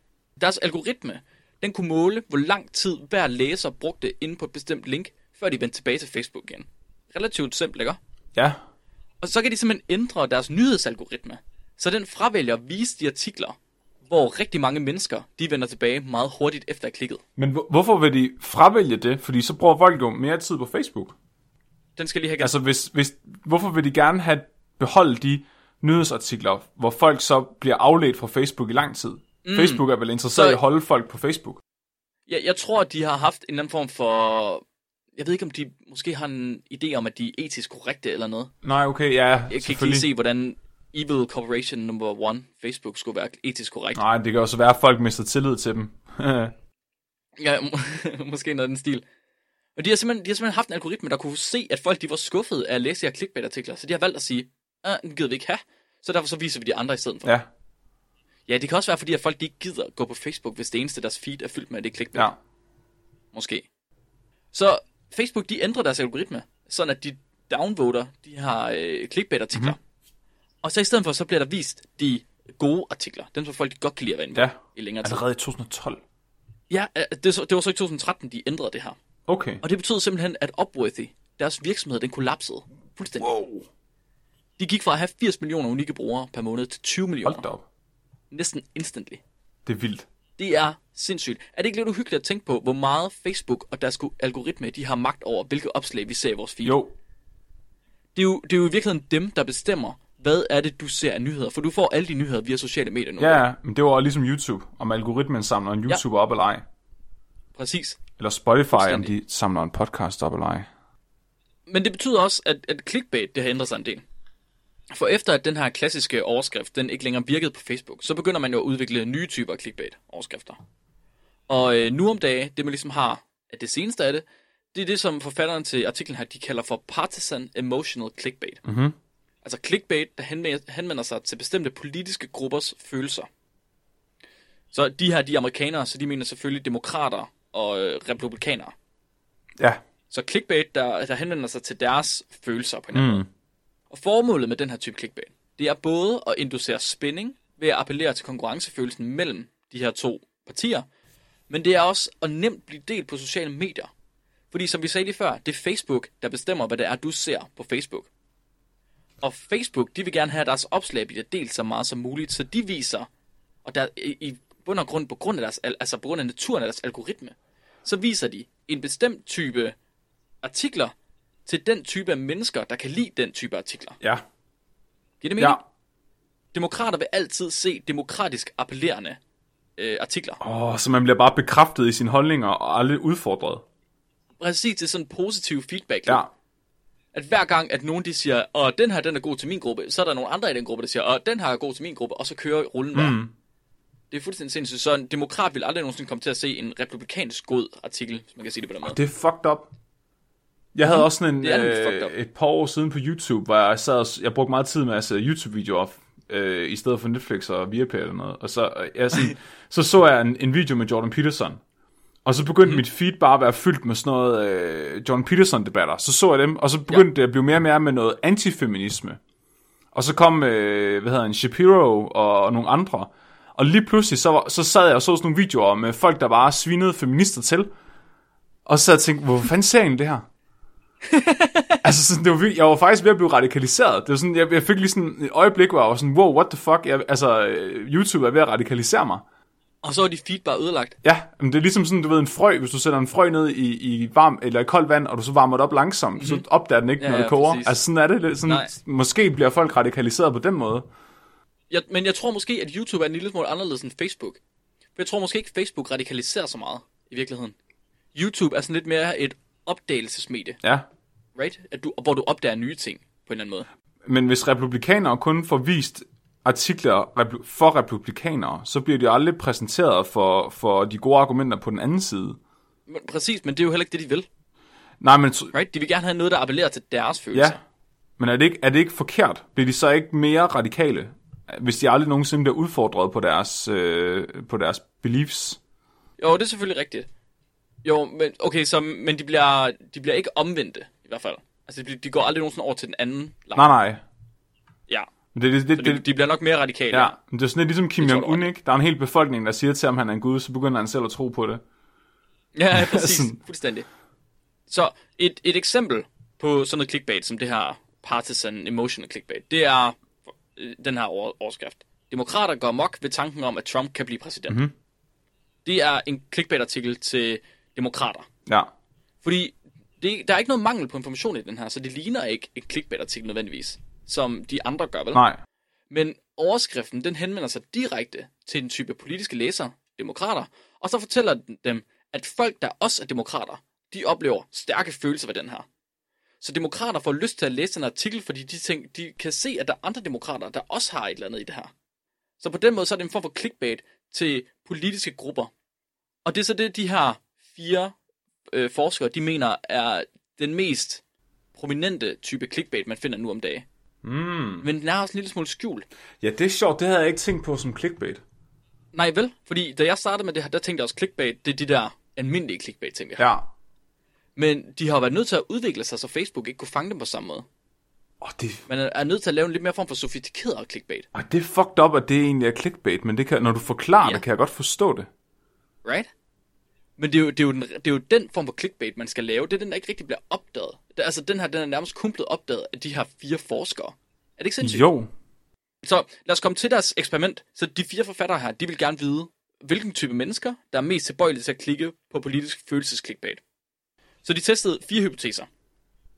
Speaker 2: Deres algoritme, den kunne måle, hvor lang tid hver læser brugte inde på et bestemt link, før de vendte tilbage til Facebook igen. Relativt simpelt, ikke?
Speaker 1: Ja,
Speaker 2: Og så kan de simpelthen ændre deres nyhedsalgoritme, så den fravælger at vise de artikler, hvor rigtig mange mennesker, de vender tilbage meget hurtigt efter at have klikket.
Speaker 1: men hvor- hvorfor vil de fravælge det? Fordi så bruger folk jo mere tid på Facebook.
Speaker 2: Den skal lige have.
Speaker 1: Altså, hvis, hvis, hvorfor vil de gerne have beholde de nyhedsartikler, hvor folk så bliver afledt fra Facebook i lang tid? Mm. Facebook er vel interesseret
Speaker 2: Så-
Speaker 1: i at holde folk på Facebook?
Speaker 2: Jeg, jeg tror, at de har haft en eller anden form for... Jeg ved ikke, om de måske har en idé om, at de er etisk korrekte eller noget.
Speaker 1: Nej, okay, ja,
Speaker 2: Jeg kan ikke lige se, hvordan Evil Corporation number one, Facebook, skulle være etisk korrekt.
Speaker 1: Nej, det kan også være, at folk mister tillid til dem.
Speaker 2: Ja, må, måske noget af den stil. Og de har, simpelthen, de har simpelthen haft en algoritme, der kunne se, at folk de var skuffet af at læse her clickbait-artikler. Så de har valgt at sige, ah, den gider vi ikke have. Så derfor så viser vi de andre i stedet for.
Speaker 1: ja,
Speaker 2: Ja, det kan også være, fordi at folk ikke gider gå på Facebook, hvis det eneste deres feed er fyldt med det clickbait.
Speaker 1: ja.
Speaker 2: Måske. Så Facebook, de ændrer deres algoritme, sådan at de downvoter de her øh, clickbait-artikler.
Speaker 1: Mhm.
Speaker 2: Mm-hmm. Og så i stedet for, så bliver der vist de gode artikler. Dem, som folk godt kan lide at vende på
Speaker 1: Ja.
Speaker 2: i længere tid.
Speaker 1: Allerede i 2012.
Speaker 2: Ja, øh, det, det var så i 2013, de ændrede det her.
Speaker 1: Okay.
Speaker 2: Og det betød simpelthen, at Upworthy, deres virksomhed, den kollapsede fuldstændig.
Speaker 1: Wow.
Speaker 2: De gik fra at have 80 millioner unikke brugere per måned til 20 millioner.
Speaker 1: Hold op.
Speaker 2: Næsten instantly.
Speaker 1: Det er vildt.
Speaker 2: Det er sindssygt. Er det ikke lidt uhyggeligt at tænke på, hvor meget Facebook og deres algoritme, de har magt over, hvilke opslag vi ser i vores feed?
Speaker 1: Jo,
Speaker 2: Det er, jo, det er jo i virkeligheden dem, der bestemmer, hvad er det, du ser af nyheder. For du får alle de nyheder via sociale medier nu.
Speaker 1: ja, ja, men det var ligesom YouTube, om algoritmen samler en YouTuber op eller ej.
Speaker 2: Præcis.
Speaker 1: Eller Spotify, om de samler en podcast op eller ej.
Speaker 2: Men det betyder også, at, at clickbait, det har ændret sig en del. For efter at den her klassiske overskrift, den ikke længere virkede på Facebook, så begynder man jo at udvikle nye typer clickbait-overskrifter. Og øh, nu om dagen, det man ligesom har at det seneste af det, det er det, som forfatteren til artiklen her, de kalder for partisan emotional clickbait.
Speaker 1: Mhm.
Speaker 2: Altså clickbait, der henvender, sig til bestemte politiske gruppers følelser. Så de her, de er amerikanere, så de mener selvfølgelig demokrater og øh, republikanere.
Speaker 1: Ja,
Speaker 2: Så clickbait, der, der henvender sig til deres følelser på en
Speaker 1: mm.
Speaker 2: måde. Og formålet med den her type clickbait, det er både at inducere spænding ved at appellere til konkurrencefølelsen mellem de her to partier, men det er også at nemt blive delt på sociale medier. Fordi som vi sagde lige før, det er Facebook, der bestemmer, hvad det er, du ser på Facebook. Og Facebook, de vil gerne have, at deres opslag bliver delt så meget som muligt, så de viser, og der, i, bund og grund, på grund af deres, altså på grund af naturen af deres algoritme, så viser de en bestemt type artikler til den type af mennesker, der kan lide den type artikler.
Speaker 1: ja,
Speaker 2: Giver det mening?
Speaker 1: ja.
Speaker 2: Demokrater vil altid se demokratisk appellerende øh, artikler.
Speaker 1: Åh, så man bliver bare bekræftet i sine holdninger og aldrig udfordret.
Speaker 2: Præcis til sådan en positiv feedback.
Speaker 1: Ja,
Speaker 2: At hver gang, at nogen de siger, og den her den er god til min gruppe, så er der nogle andre i den gruppe, der siger, og den her er god til min gruppe, og så kører rullen bare.
Speaker 1: mm.
Speaker 2: Det er fuldstændig sindssygt. Så en demokrat vil aldrig nogensinde komme til at se en republikansk god artikel, hvis man kan sige det på den måde.
Speaker 1: det er fucked up. Jeg havde også sådan en, øh, et par år siden på YouTube, hvor jeg sad og, jeg brugte meget tid med at se YouTube-videoer, øh, i stedet for Netflix og Viaplay eller noget. Og så, øh, jeg sådan, så så jeg en, en video med Jordan Peterson. Og så begyndte mm. mit feed bare at være fyldt med sådan noget øh, Jordan Peterson-debatter. Så så jeg dem, og så begyndte ja. det at blive mere og mere med noget antifeminisme. Og så kom, øh, hvad hedder han, Shapiro og, og nogle andre. Og lige pludselig, så, så sad jeg og så sådan nogle videoer med folk, der bare svinede feminister til. Og så sad jeg og tænkte, hvor fanden ser jeg det her? altså, sådan, det var, jeg var faktisk ved at blive radikaliseret. Det var sådan, jeg, jeg fik lige sådan et øjeblik, hvor jeg var sådan, wow, what the fuck? Jeg, altså, øh, YouTube er ved at radikalisere mig.
Speaker 2: Og så er de feed bare ødelagt.
Speaker 1: Ja, men det er ligesom sådan, du ved, en frø. Hvis du sætter en frø ned i, i varm eller i koldt vand, og du så varmer det op langsomt, mm-hmm. så opdager den ikke,
Speaker 2: Ja,
Speaker 1: når det koger.
Speaker 2: præcis.
Speaker 1: Altså, sådan er det. Sådan,
Speaker 2: Nej.
Speaker 1: måske bliver folk radikaliseret på den måde.
Speaker 2: Jeg, men jeg tror måske, at YouTube er en lille smule anderledes end Facebook. For jeg tror måske ikke, Facebook radikaliserer så meget i virkeligheden. YouTube er sådan lidt mere et opdagelsesmedie,
Speaker 1: Ja.
Speaker 2: right? At du, hvor du opdager nye ting på en eller anden måde.
Speaker 1: Men hvis republikanere kun får vist artikler for republikanere, så bliver de aldrig præsenteret for, for de gode argumenter på den anden side.
Speaker 2: Men, præcis, men det er jo heller ikke det, de vil.
Speaker 1: Nej, men,
Speaker 2: Right? De vil gerne have noget, der appellerer til deres følelser.
Speaker 1: ja. men er, det ikke, er det ikke forkert? Bliver de så ikke mere radikale, hvis de aldrig nogensinde bliver udfordret på deres, øh, på deres beliefs?
Speaker 2: Jo, det er selvfølgelig rigtigt. Jo, men okay, så, men de bliver, de bliver ikke omvendte, i hvert fald. Altså, de, de går aldrig nogensinde over til den anden lejr.
Speaker 1: Nej, nej.
Speaker 2: Ja,
Speaker 1: Men Det, det, det,
Speaker 2: så de,
Speaker 1: det,
Speaker 2: de bliver nok mere radikale.
Speaker 1: ja, men det er sådan lidt ligesom Kim Jong-un, ikke? Der er en hel befolkning, der siger til ham, han er en gud, så begynder han selv at tro på det.
Speaker 2: Ja, præcis.
Speaker 1: Sådan.
Speaker 2: Fuldstændig. Så et, et eksempel på sådan noget clickbait, som det her partisan emotional clickbait, det er øh, den her over- overskrift. Demokrater går mok ved tanken om, at Trump kan blive præsident. Mm-hmm. Det er en clickbait-artikel til demokrater.
Speaker 1: Ja.
Speaker 2: Fordi det, der er ikke noget mangel på information i den her, så det ligner ikke en clickbait-artikel nødvendigvis, som de andre gør, vel?
Speaker 1: Nej.
Speaker 2: Men overskriften, den henvender sig direkte til en type politiske læsere, demokrater, og så fortæller den dem, at folk, der også er demokrater, de oplever stærke følelser ved den her. Så demokrater får lyst til at læse den artikel, fordi de, tænker, de kan se, at der er andre demokrater, der også har et eller andet i det her. Så på den måde, så er det en form for clickbait til politiske grupper. Og det er så det, de her fire øh, forskere, de mener er den mest prominente type clickbait, man finder nu om dagen.
Speaker 1: Mm.
Speaker 2: Men den er også en lille smule skjult.
Speaker 1: Ja, det er sjovt. Det havde jeg ikke tænkt på som clickbait.
Speaker 2: Nej vel, fordi da jeg startede med det her, der tænkte jeg også clickbait, det er de der almindelige clickbait, tænkte jeg.
Speaker 1: Ja.
Speaker 2: Men de har været nødt til at udvikle sig, så Facebook ikke kunne fange dem på samme måde.
Speaker 1: Åh, det,
Speaker 2: Man er- nødt til at lave en lidt mere form for sofistikeret clickbait,
Speaker 1: åh, det er fucked up, at det egentlig er clickbait, men det kan, når du forklarer
Speaker 2: Ja.
Speaker 1: det, kan jeg godt forstå det.
Speaker 2: right? Men det er, jo, det, er jo den, det er jo den form for clickbait, man skal lave. Det er den, der ikke rigtig bliver opdaget. Det, altså, den her, den er nærmest kun blevet opdaget af de her fire forskere. Er det ikke sindssygt?
Speaker 1: Jo.
Speaker 2: Så lad os komme til deres eksperiment. Så de fire forfattere her, de vil gerne vide, hvilken type mennesker, der er mest tilbøjelige til at klikke på politisk følelsesklickbait. Så de testede fire hypoteser.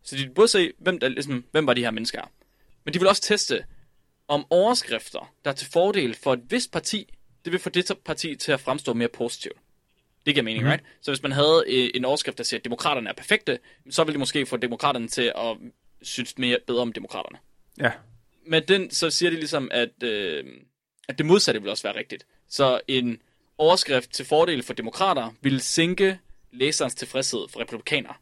Speaker 2: Så de både se, hvem, der, ligesom, hvem var de her mennesker er. Men de vil også teste, om overskrifter, der er til fordel for et vist parti, det vil få det parti til at fremstå mere positivt. Det giver mening, mm. right? Så hvis man havde øh, en overskrift, der siger, at demokraterne er perfekte, så ville det måske få demokraterne til at synes mere bedre om demokraterne
Speaker 1: Ja.
Speaker 2: med den, så siger de ligesom, at, øh, at det modsatte vil også være rigtigt. Så en overskrift til fordel for demokrater vil sænke læserens tilfredshed for republikanere.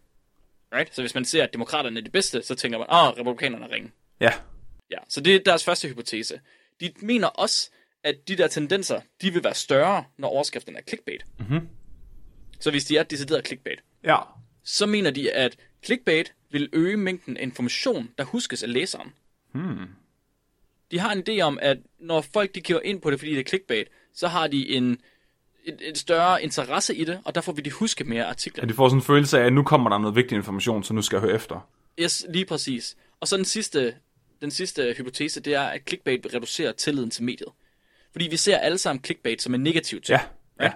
Speaker 2: Right? Så hvis man ser, at demokraterne er de bedste, så tænker man, åh, republikanerne er ringe.
Speaker 1: Ja.
Speaker 2: Ja, så det er deres første hypotese. De mener også, at de der tendenser, de vil være større, når overskriften er clickbait. Mm-hmm. Så hvis de er decideret clickbait,
Speaker 1: Ja.
Speaker 2: så mener de, at clickbait vil øge mængden af information, der huskes af læseren. Hmm. De har en idé om, at når folk de kigger ind på det, fordi det er clickbait, så har de en, en, en større interesse i det, og derfor vil de huske mere artikler.
Speaker 1: At de får sådan en følelse af, at nu kommer der noget vigtig information, så nu skal jeg høre efter.
Speaker 2: Yes, lige præcis. Og så den sidste, den sidste hypotese, det er, at clickbait vil reducere tilliden til mediet. Fordi vi ser alle sammen clickbait som en negativ ting.
Speaker 1: Ja. Ja.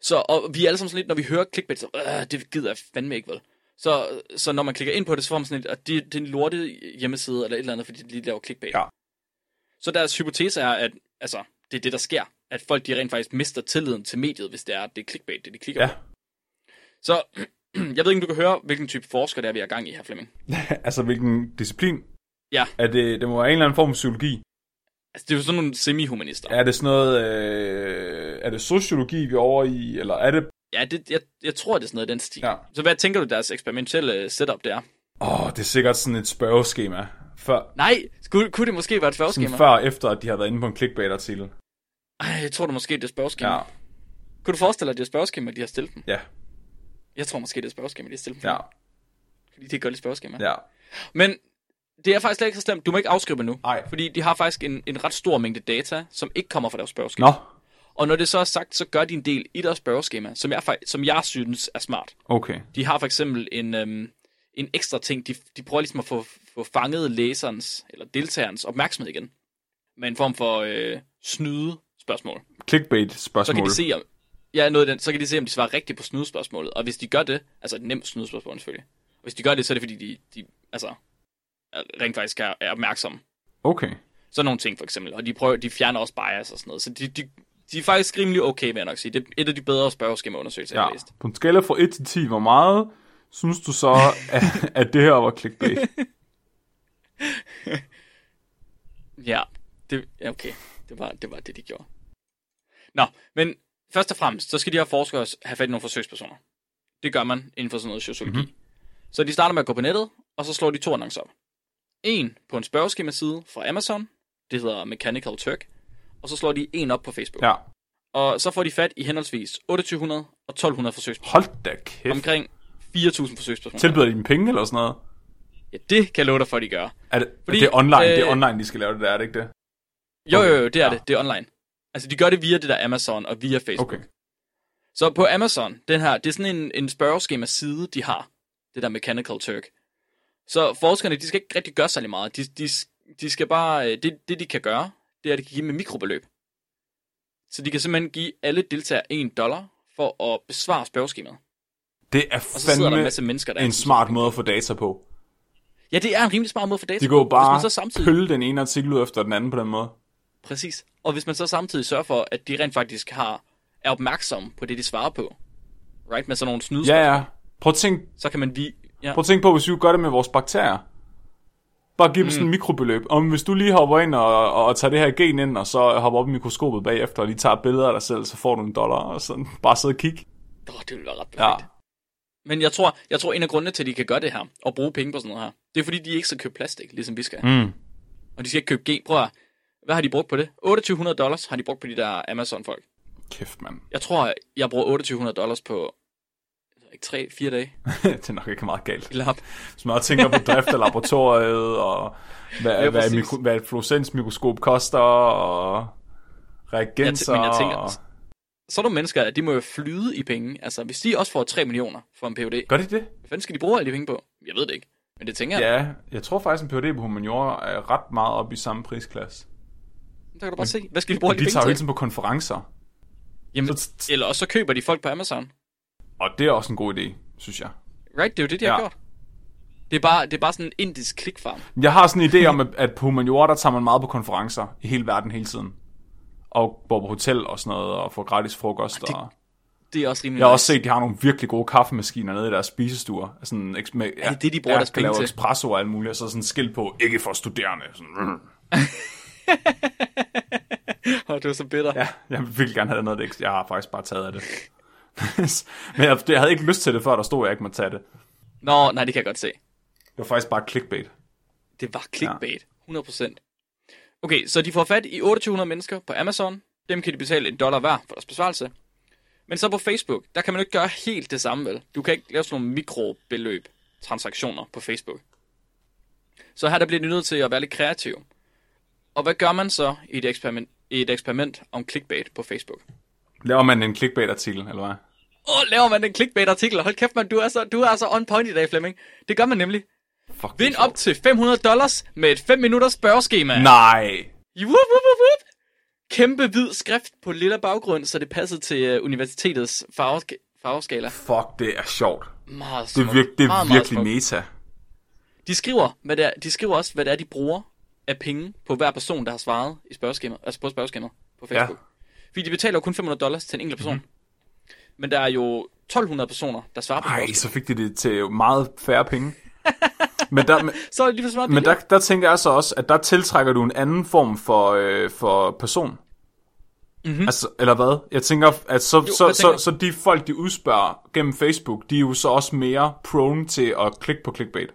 Speaker 2: Så og vi er alle sammen sådan lidt, når vi hører clickbait, så øh, det gider jeg fandme ikke, vel? Så, så når man klikker ind på det, så får man sådan lidt, at det, det er en lorte hjemmeside eller et eller andet, fordi de lige laver clickbait.
Speaker 1: Ja.
Speaker 2: Så deres hypotese er, at altså, det er det, der sker. At folk de rent faktisk mister tilliden til mediet, hvis det er, det er clickbait, det de klikker
Speaker 1: Ja.
Speaker 2: på. Så jeg ved ikke, om du kan høre, hvilken type forsker det er, vi er gang i her, Flemming.
Speaker 1: altså, hvilken disciplin?
Speaker 2: Ja.
Speaker 1: Er det, det må være en eller anden form for psykologi.
Speaker 2: Altså, det er jo sådan nogle semi-humanister.
Speaker 1: Er det sådan noget... Øh, er det sociologi, vi er over i? Eller er det...
Speaker 2: Ja, det, jeg, jeg tror, det er sådan noget den stil.
Speaker 1: Ja.
Speaker 2: Så hvad tænker du, deres eksperimentelle setup det er?
Speaker 1: Åh, oh, det er sikkert sådan et spørgeskema. Før,
Speaker 2: Nej, skulle, kunne det måske være et
Speaker 1: sådan
Speaker 2: spørgeskema?
Speaker 1: før og efter, at de har været inde på en clickbait-artikel.
Speaker 2: Ej, jeg tror det måske, det er et spørgeskema.
Speaker 1: Ja.
Speaker 2: Kunne du forestille dig, at det er et spørgeskema, de har stillet dem?
Speaker 1: Ja.
Speaker 2: Jeg tror måske, det er et spørgeskema, de har stillet dem.
Speaker 1: Ja.
Speaker 2: Fordi det er et godt spørgeskema.
Speaker 1: Ja.
Speaker 2: Men det er faktisk slet ikke så slemt. Du må ikke afskrive nu.
Speaker 1: Nej.
Speaker 2: Fordi de har faktisk en, en ret stor mængde data, som ikke kommer fra deres spørgeskema.
Speaker 1: Nå.
Speaker 2: Og når det så er sagt, så gør de en del i deres spørgeskema, som jeg, som jeg synes er smart.
Speaker 1: Okay.
Speaker 2: De har for eksempel en, øhm, en ekstra ting. De, de prøver ligesom at få, få fanget læserens eller deltagerens opmærksomhed igen. Med en form for øh, snyde spørgsmål.
Speaker 1: Clickbait-spørgsmål.
Speaker 2: Så kan de se, om, ja, noget den, så kan de se, om de svarer rigtigt på snydespørgsmålet. Og hvis de gør det, altså et nemt snydespørgsmål selvfølgelig. Og hvis de gør det, så er det fordi, de, de altså, rent faktisk er, er opmærksomme.
Speaker 1: Okay.
Speaker 2: Sådan nogle ting for eksempel. Og de, prøver, de fjerner også bias og sådan noget. Så de, de, de er faktisk rimelig okay, vil jeg nok sige. Det er et af de bedre spørgeskemaundersøgelser, jeg
Speaker 1: Ja.
Speaker 2: har læst.
Speaker 1: På en skala fra 1 til 10, hvor meget synes du så, at, at det her var clickbait?
Speaker 2: Ja, det, okay. Det var, det var det, de gjorde. Nå, men først og fremmest, så skal de her forskere have fat i nogle forsøgspersoner. Det gør man inden for sådan noget sociologi.
Speaker 1: Mhm.
Speaker 2: Mm-hmm. Så de starter med at gå på nettet, og så slår de to annoncer op. En på en spørgeskema-side fra Amazon, det hedder Mechanical Turk, og så slår de en op på Facebook.
Speaker 1: Ja.
Speaker 2: Og så får de fat i henholdsvis 2800 og 1200 forsøgspersoner.
Speaker 1: Hold da kæft.
Speaker 2: Omkring 4.000 forsøgspersoner.
Speaker 1: Tilbyder de dem penge eller sådan noget?
Speaker 2: Ja, det kan jeg love dig for, at de gør.
Speaker 1: Er det,
Speaker 2: Fordi,
Speaker 1: det er online, øh, det er
Speaker 2: øh,
Speaker 1: online, de skal lave det der, er det ikke det?
Speaker 2: Jo, jo, jo, det er
Speaker 1: Ja.
Speaker 2: det. Det er online. Altså, de gør det via det der Amazon og via Facebook.
Speaker 1: Okay.
Speaker 2: Så på Amazon, den her, det er sådan en, en spørgeskema-side, de har. Det der Mechanical Turk. Så forskerne, de skal ikke rigtig gøre særlig meget. De, de, de skal bare, øh, det, det de kan gøre, det er, at de kan give med mikrobeløb. Så de kan simpelthen give alle deltagere 1 dollar for at besvare spørgeskemaet.
Speaker 1: Det er
Speaker 2: Og så sidder der en
Speaker 1: fandme
Speaker 2: masse mennesker, der
Speaker 1: en smart måde at få data på.
Speaker 2: Ja, det er en rimelig smart måde for data.
Speaker 1: De går
Speaker 2: på. Hvis
Speaker 1: bare
Speaker 2: man så samtidig...
Speaker 1: pølle den ene artikel ud efter den anden på den måde.
Speaker 2: Præcis. Og hvis man så samtidig sørger for, at de rent faktisk har, er opmærksomme på det, de svarer på, right, med sådan nogle snydes,
Speaker 1: Ja, ja. Prøv at tænke,
Speaker 2: så kan man vi... Ja.
Speaker 1: prøv at tænke på, hvis vi gør det med vores bakterier. Bare give dem sådan en mikrobeløb. Om hvis du lige hopper ind og, og, og tager det her gen ind, og så hopper op i mikroskopet bagefter, og lige tager billeder af dig selv, så får du en dollar, og sådan bare sidde og kigge.
Speaker 2: Åh, det ville være ret
Speaker 1: Ja.
Speaker 2: Men jeg tror, jeg tror, en af grundene til, at de kan gøre det her, og bruge penge på sådan noget her, det er fordi, de ikke skal købe plastik, ligesom vi skal.
Speaker 1: Mm.
Speaker 2: Og de skal ikke købe gen. Prøv at, hvad har de brugt på det? 2800 dollars har de brugt på de der Amazon-folk.
Speaker 1: Kæft, mand.
Speaker 2: Jeg tror, jeg bruger 2800 dollars på tre, fire dage
Speaker 1: det er nok ikke meget galt.
Speaker 2: i lap.
Speaker 1: Hvis man tænker på drift af laboratoriet, og hvad,
Speaker 2: Ja,
Speaker 1: hvad, mikro, hvad et fluorescensmikroskop koster, og reagenser.
Speaker 2: men jeg tænker
Speaker 1: og...
Speaker 2: Så er der mennesker, at de må jo flyde i penge. Altså, hvis de også får 3 millioner for en PhD,
Speaker 1: Gør de det?
Speaker 2: hvad fanden skal de bruge alle de penge på? Jeg ved det ikke. Men det tænker jeg.
Speaker 1: Ja, jeg tror faktisk, en Ph.D. på humaniora er ret meget op i samme prisklasse.
Speaker 2: Så kan du bare se. Hvad skal de bruge alle
Speaker 1: De
Speaker 2: de
Speaker 1: tager jo
Speaker 2: penge
Speaker 1: hele
Speaker 2: til?
Speaker 1: tiden på konferencer,
Speaker 2: Jamen,
Speaker 1: så-
Speaker 2: eller også så køber de folk på Amazon.
Speaker 1: Og det er også en god idé, synes jeg.
Speaker 2: Right? Det er jo det, de har
Speaker 1: Ja.
Speaker 2: gjort. Det er bare, det er bare sådan en indisk klikfarm.
Speaker 1: Jeg har sådan en idé om, at, at på humaniora, der tager man meget på konferencer i hele verden hele tiden. Og bor på hotel og sådan noget, og får gratis frokost.
Speaker 2: det-
Speaker 1: og...
Speaker 2: Det er også rimelig
Speaker 1: Jeg har
Speaker 2: nice.
Speaker 1: også set, at de har nogle virkelig gode kaffemaskiner nede i deres spisestuer. Sådan, eks- med,
Speaker 2: Er det det, de bruger deres penge til?
Speaker 1: espresso og alt muligt, og så sådan en skilt på, ikke for studerende. Sådan.
Speaker 2: Åh, du er så bitter.
Speaker 1: Ja, jeg vil virkelig gerne have noget af det. Jeg har faktisk bare taget af det. Men jeg, jeg havde ikke lyst til det, før der stod, at jeg ikke måtte tage det.
Speaker 2: Nå, nej, det kan jeg godt se.
Speaker 1: Det var faktisk bare clickbait.
Speaker 2: Det var clickbait. 100%. Okay, så de får fat i 2800 mennesker på Amazon. Dem kan de betale en dollar hver for deres besvarelse. Men så på Facebook, der kan man jo ikke gøre helt det samme, vel? Du kan ikke lave sådan nogle mikrobeløb transaktioner på Facebook. Så her der bliver de nødt til at være lidt kreativ. Og hvad gør man så i et eksperiment, i et eksperiment om clickbait på Facebook?
Speaker 1: Laver man en clickbait-artikel, eller hvad?
Speaker 2: Åh, laver man en clickbait-artikel? Hold kæft, man, du er, så, du er så on point i dag, Flemming. Det gør man nemlig.
Speaker 1: Fuck,
Speaker 2: Vind op til 500 dollars med et 5 minutters spørgeskema.
Speaker 1: Nej.
Speaker 2: Whoop, whoop, whoop, whoop. Kæmpe hvid skrift på lilla baggrund, så det passede til uh, universitetets farvesk- farveskala.
Speaker 1: Fuck, det er sjovt.
Speaker 2: Meget
Speaker 1: Det er,
Speaker 2: smukt.
Speaker 1: virk, det er
Speaker 2: meget, meget
Speaker 1: virkelig
Speaker 2: smukt.
Speaker 1: meta.
Speaker 2: De skriver, hvad det er, de skriver også, hvad det er, de bruger af penge på hver person, der har svaret i spørgeskemaet, altså på spørgeskemaet på Facebook. Ja. Fordi de betaler jo kun 500 dollars til en enkelt person. Mm-hmm. Men der er jo 1200 personer, der svarer på
Speaker 1: Ej, så fik de det til meget færre penge. Men der, men,
Speaker 2: Så er det lige for
Speaker 1: men der, der tænker jeg så også, at der tiltrækker du en anden form for, øh, for person. Mm-hmm. Altså, eller hvad? Jeg tænker, at så, jo, så,
Speaker 2: tænker
Speaker 1: så, så de folk, de udspørger gennem Facebook, de er jo så også mere prone til at klikke på clickbait.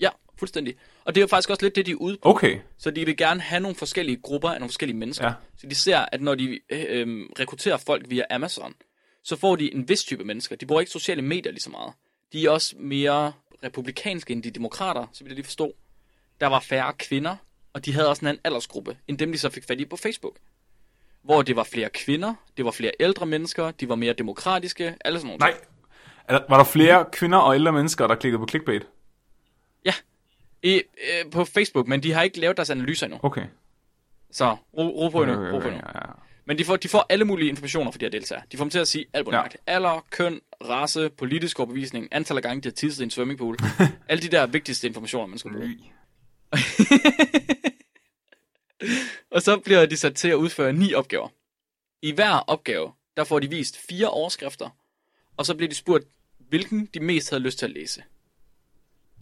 Speaker 2: Ja, fuldstændig. Og det er jo faktisk også lidt det, de er ude på.
Speaker 1: Okay.
Speaker 2: Så de vil gerne have nogle forskellige grupper af nogle forskellige mennesker.
Speaker 1: Ja.
Speaker 2: Så de ser, at når de øh, øh, rekrutterer folk via Amazon, så får de en vis type mennesker. De bruger ikke sociale medier lige så meget. De er også mere republikanske end de demokrater, så vil jeg lige forstå. Der var færre kvinder, og de havde også en anden aldersgruppe, end dem de så fik fat i på Facebook. Hvor det var flere kvinder, det var flere ældre mennesker, de var mere demokratiske, alle sådan nogle
Speaker 1: Nej. Der, var der flere kvinder og ældre mennesker, der klikkede på clickbait?
Speaker 2: I, øh, på Facebook, men de har ikke lavet deres analyser endnu.
Speaker 1: Okay.
Speaker 2: Så ro, ro på endnu, ro på endnu.
Speaker 1: ja, ja.
Speaker 2: Men de får, de får alle mulige informationer for de her deltagere. De får dem til at sige alt.
Speaker 1: Ja.
Speaker 2: Alder, køn, race, politisk overbevisning, antal af gange, de har tisset i en swimmingpool. alle de der vigtigste informationer, man skal bruge. Og så bliver de sat til at udføre ni opgaver. I hver opgave, der får de vist fire overskrifter, og så bliver de spurgt, hvilken de mest havde lyst til at læse.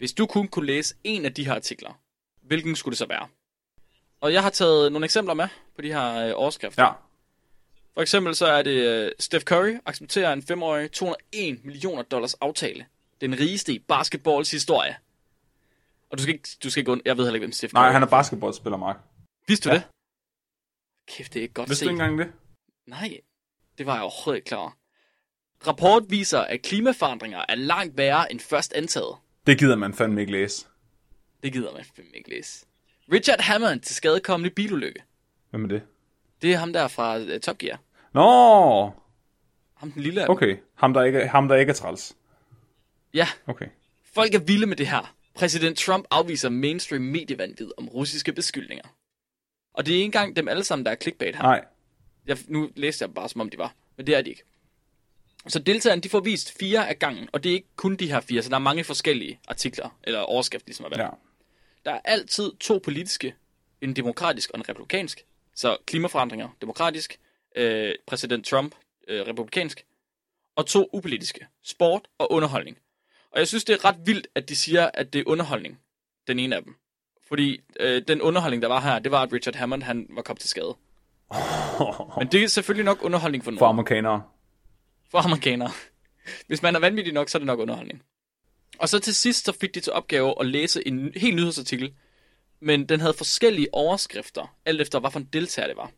Speaker 2: Hvis du kun kunne læse en af de her artikler, hvilken skulle det så være? Og jeg har taget nogle eksempler med på de her øh, overskrifter.
Speaker 1: Ja.
Speaker 2: For eksempel så er det øh, Steph Curry accepterer en femårig 201 millioner dollars aftale. Den rigeste i basketballs historie. Og du skal ikke, du skal ikke und- jeg ved heller ikke, hvem Steph Curry
Speaker 1: Nej, han er basketballspiller, Mark.
Speaker 2: Vidste du
Speaker 1: Ja.
Speaker 2: det? Kæft, det er ikke godt
Speaker 1: Vidste
Speaker 2: set.
Speaker 1: du ikke engang det?
Speaker 2: Nej, det var jeg overhovedet ikke klar. Rapport viser, at klimaforandringer er langt værre end først antaget.
Speaker 1: Det gider man fandme ikke læse.
Speaker 2: Det gider man fandme ikke læse. Richard Hammond til skadekommende bilulykke.
Speaker 1: Hvem er det?
Speaker 2: Det er ham der fra uh, Top Gear.
Speaker 1: Nå,
Speaker 2: Ham den lille af
Speaker 1: okay. Ham der ikke, ham, der ikke er træls.
Speaker 2: Ja,
Speaker 1: Okay.
Speaker 2: folk er vilde med det her. Præsident Trump afviser mainstream medievanvid om russiske beskyldninger. Og det er ikke engang dem alle sammen, der er clickbait her.
Speaker 1: Nej.
Speaker 2: Jeg, nu læste jeg bare, som om de var. Men det er de ikke. Så deltagerne, de får vist fire af gangen, og det er ikke kun de her fire, så der er mange forskellige artikler, eller overskrifter, ligesom valgt.
Speaker 1: Ja.
Speaker 2: Der er altid to politiske, en demokratisk og en republikansk. Så klimaforandringer, demokratisk, øh, præsident Trump, øh, republikansk, og to upolitiske, sport og underholdning. Og jeg synes, det er ret vildt, at de siger, at det er underholdning, den ene af dem. Fordi øh, den underholdning, der var her, det var, at Richard Hammond, han var kommet til skade. Men det er selvfølgelig nok underholdning for nogen.
Speaker 1: For amerikanere.
Speaker 2: For amerikanere. Hvis man er vanvittig nok, så er det nok underholdning. Og så til sidst, så fik de til opgave at læse en helt nyhedsartikel, men den havde forskellige overskrifter, alt efter hvad for en deltager det var.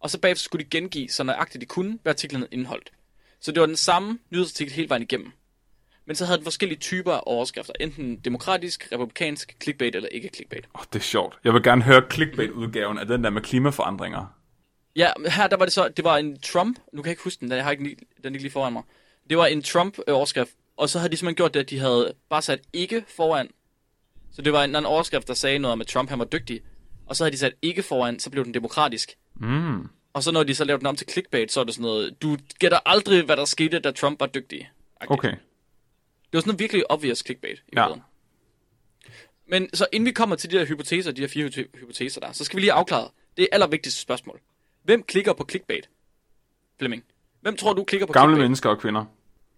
Speaker 2: Og så bagefter skulle de gengive, så nøjagtigt de kunne, hvad artiklen havde indholdt. Så det var den samme nyhedsartikel hele vejen igennem. Men så havde den forskellige typer af overskrifter, enten demokratisk, republikansk, clickbait eller ikke clickbait.
Speaker 1: Oh, det er sjovt. Jeg vil gerne høre clickbait-udgaven af den der med klimaforandringer.
Speaker 2: Ja, her der var det så, det var en Trump, nu kan jeg ikke huske den, jeg har ikke, lige- den ikke lige foran mig. Det var en Trump-overskrift, og så havde de simpelthen gjort det, at de havde bare sat ikke foran. Så det var en anden overskrift, der sagde noget om, at Trump han var dygtig. Og så havde de sat ikke foran, så blev den demokratisk.
Speaker 1: Mm.
Speaker 2: Og så når de så lavede den om til clickbait, så er det sådan noget, du gætter aldrig, hvad der skete, da Trump var dygtig.
Speaker 1: Okay.
Speaker 2: Det var sådan noget virkelig obvious clickbait i
Speaker 1: Ja.
Speaker 2: virkeligheden. Men så inden vi kommer til de der hypoteser, de her fire hypo- hypoteser der, så skal vi lige afklare det allervigtigste spørgsmål. Hvem klikker på clickbait? Flemming. Hvem tror du klikker på
Speaker 1: Gamle
Speaker 2: clickbait?
Speaker 1: mennesker og kvinder.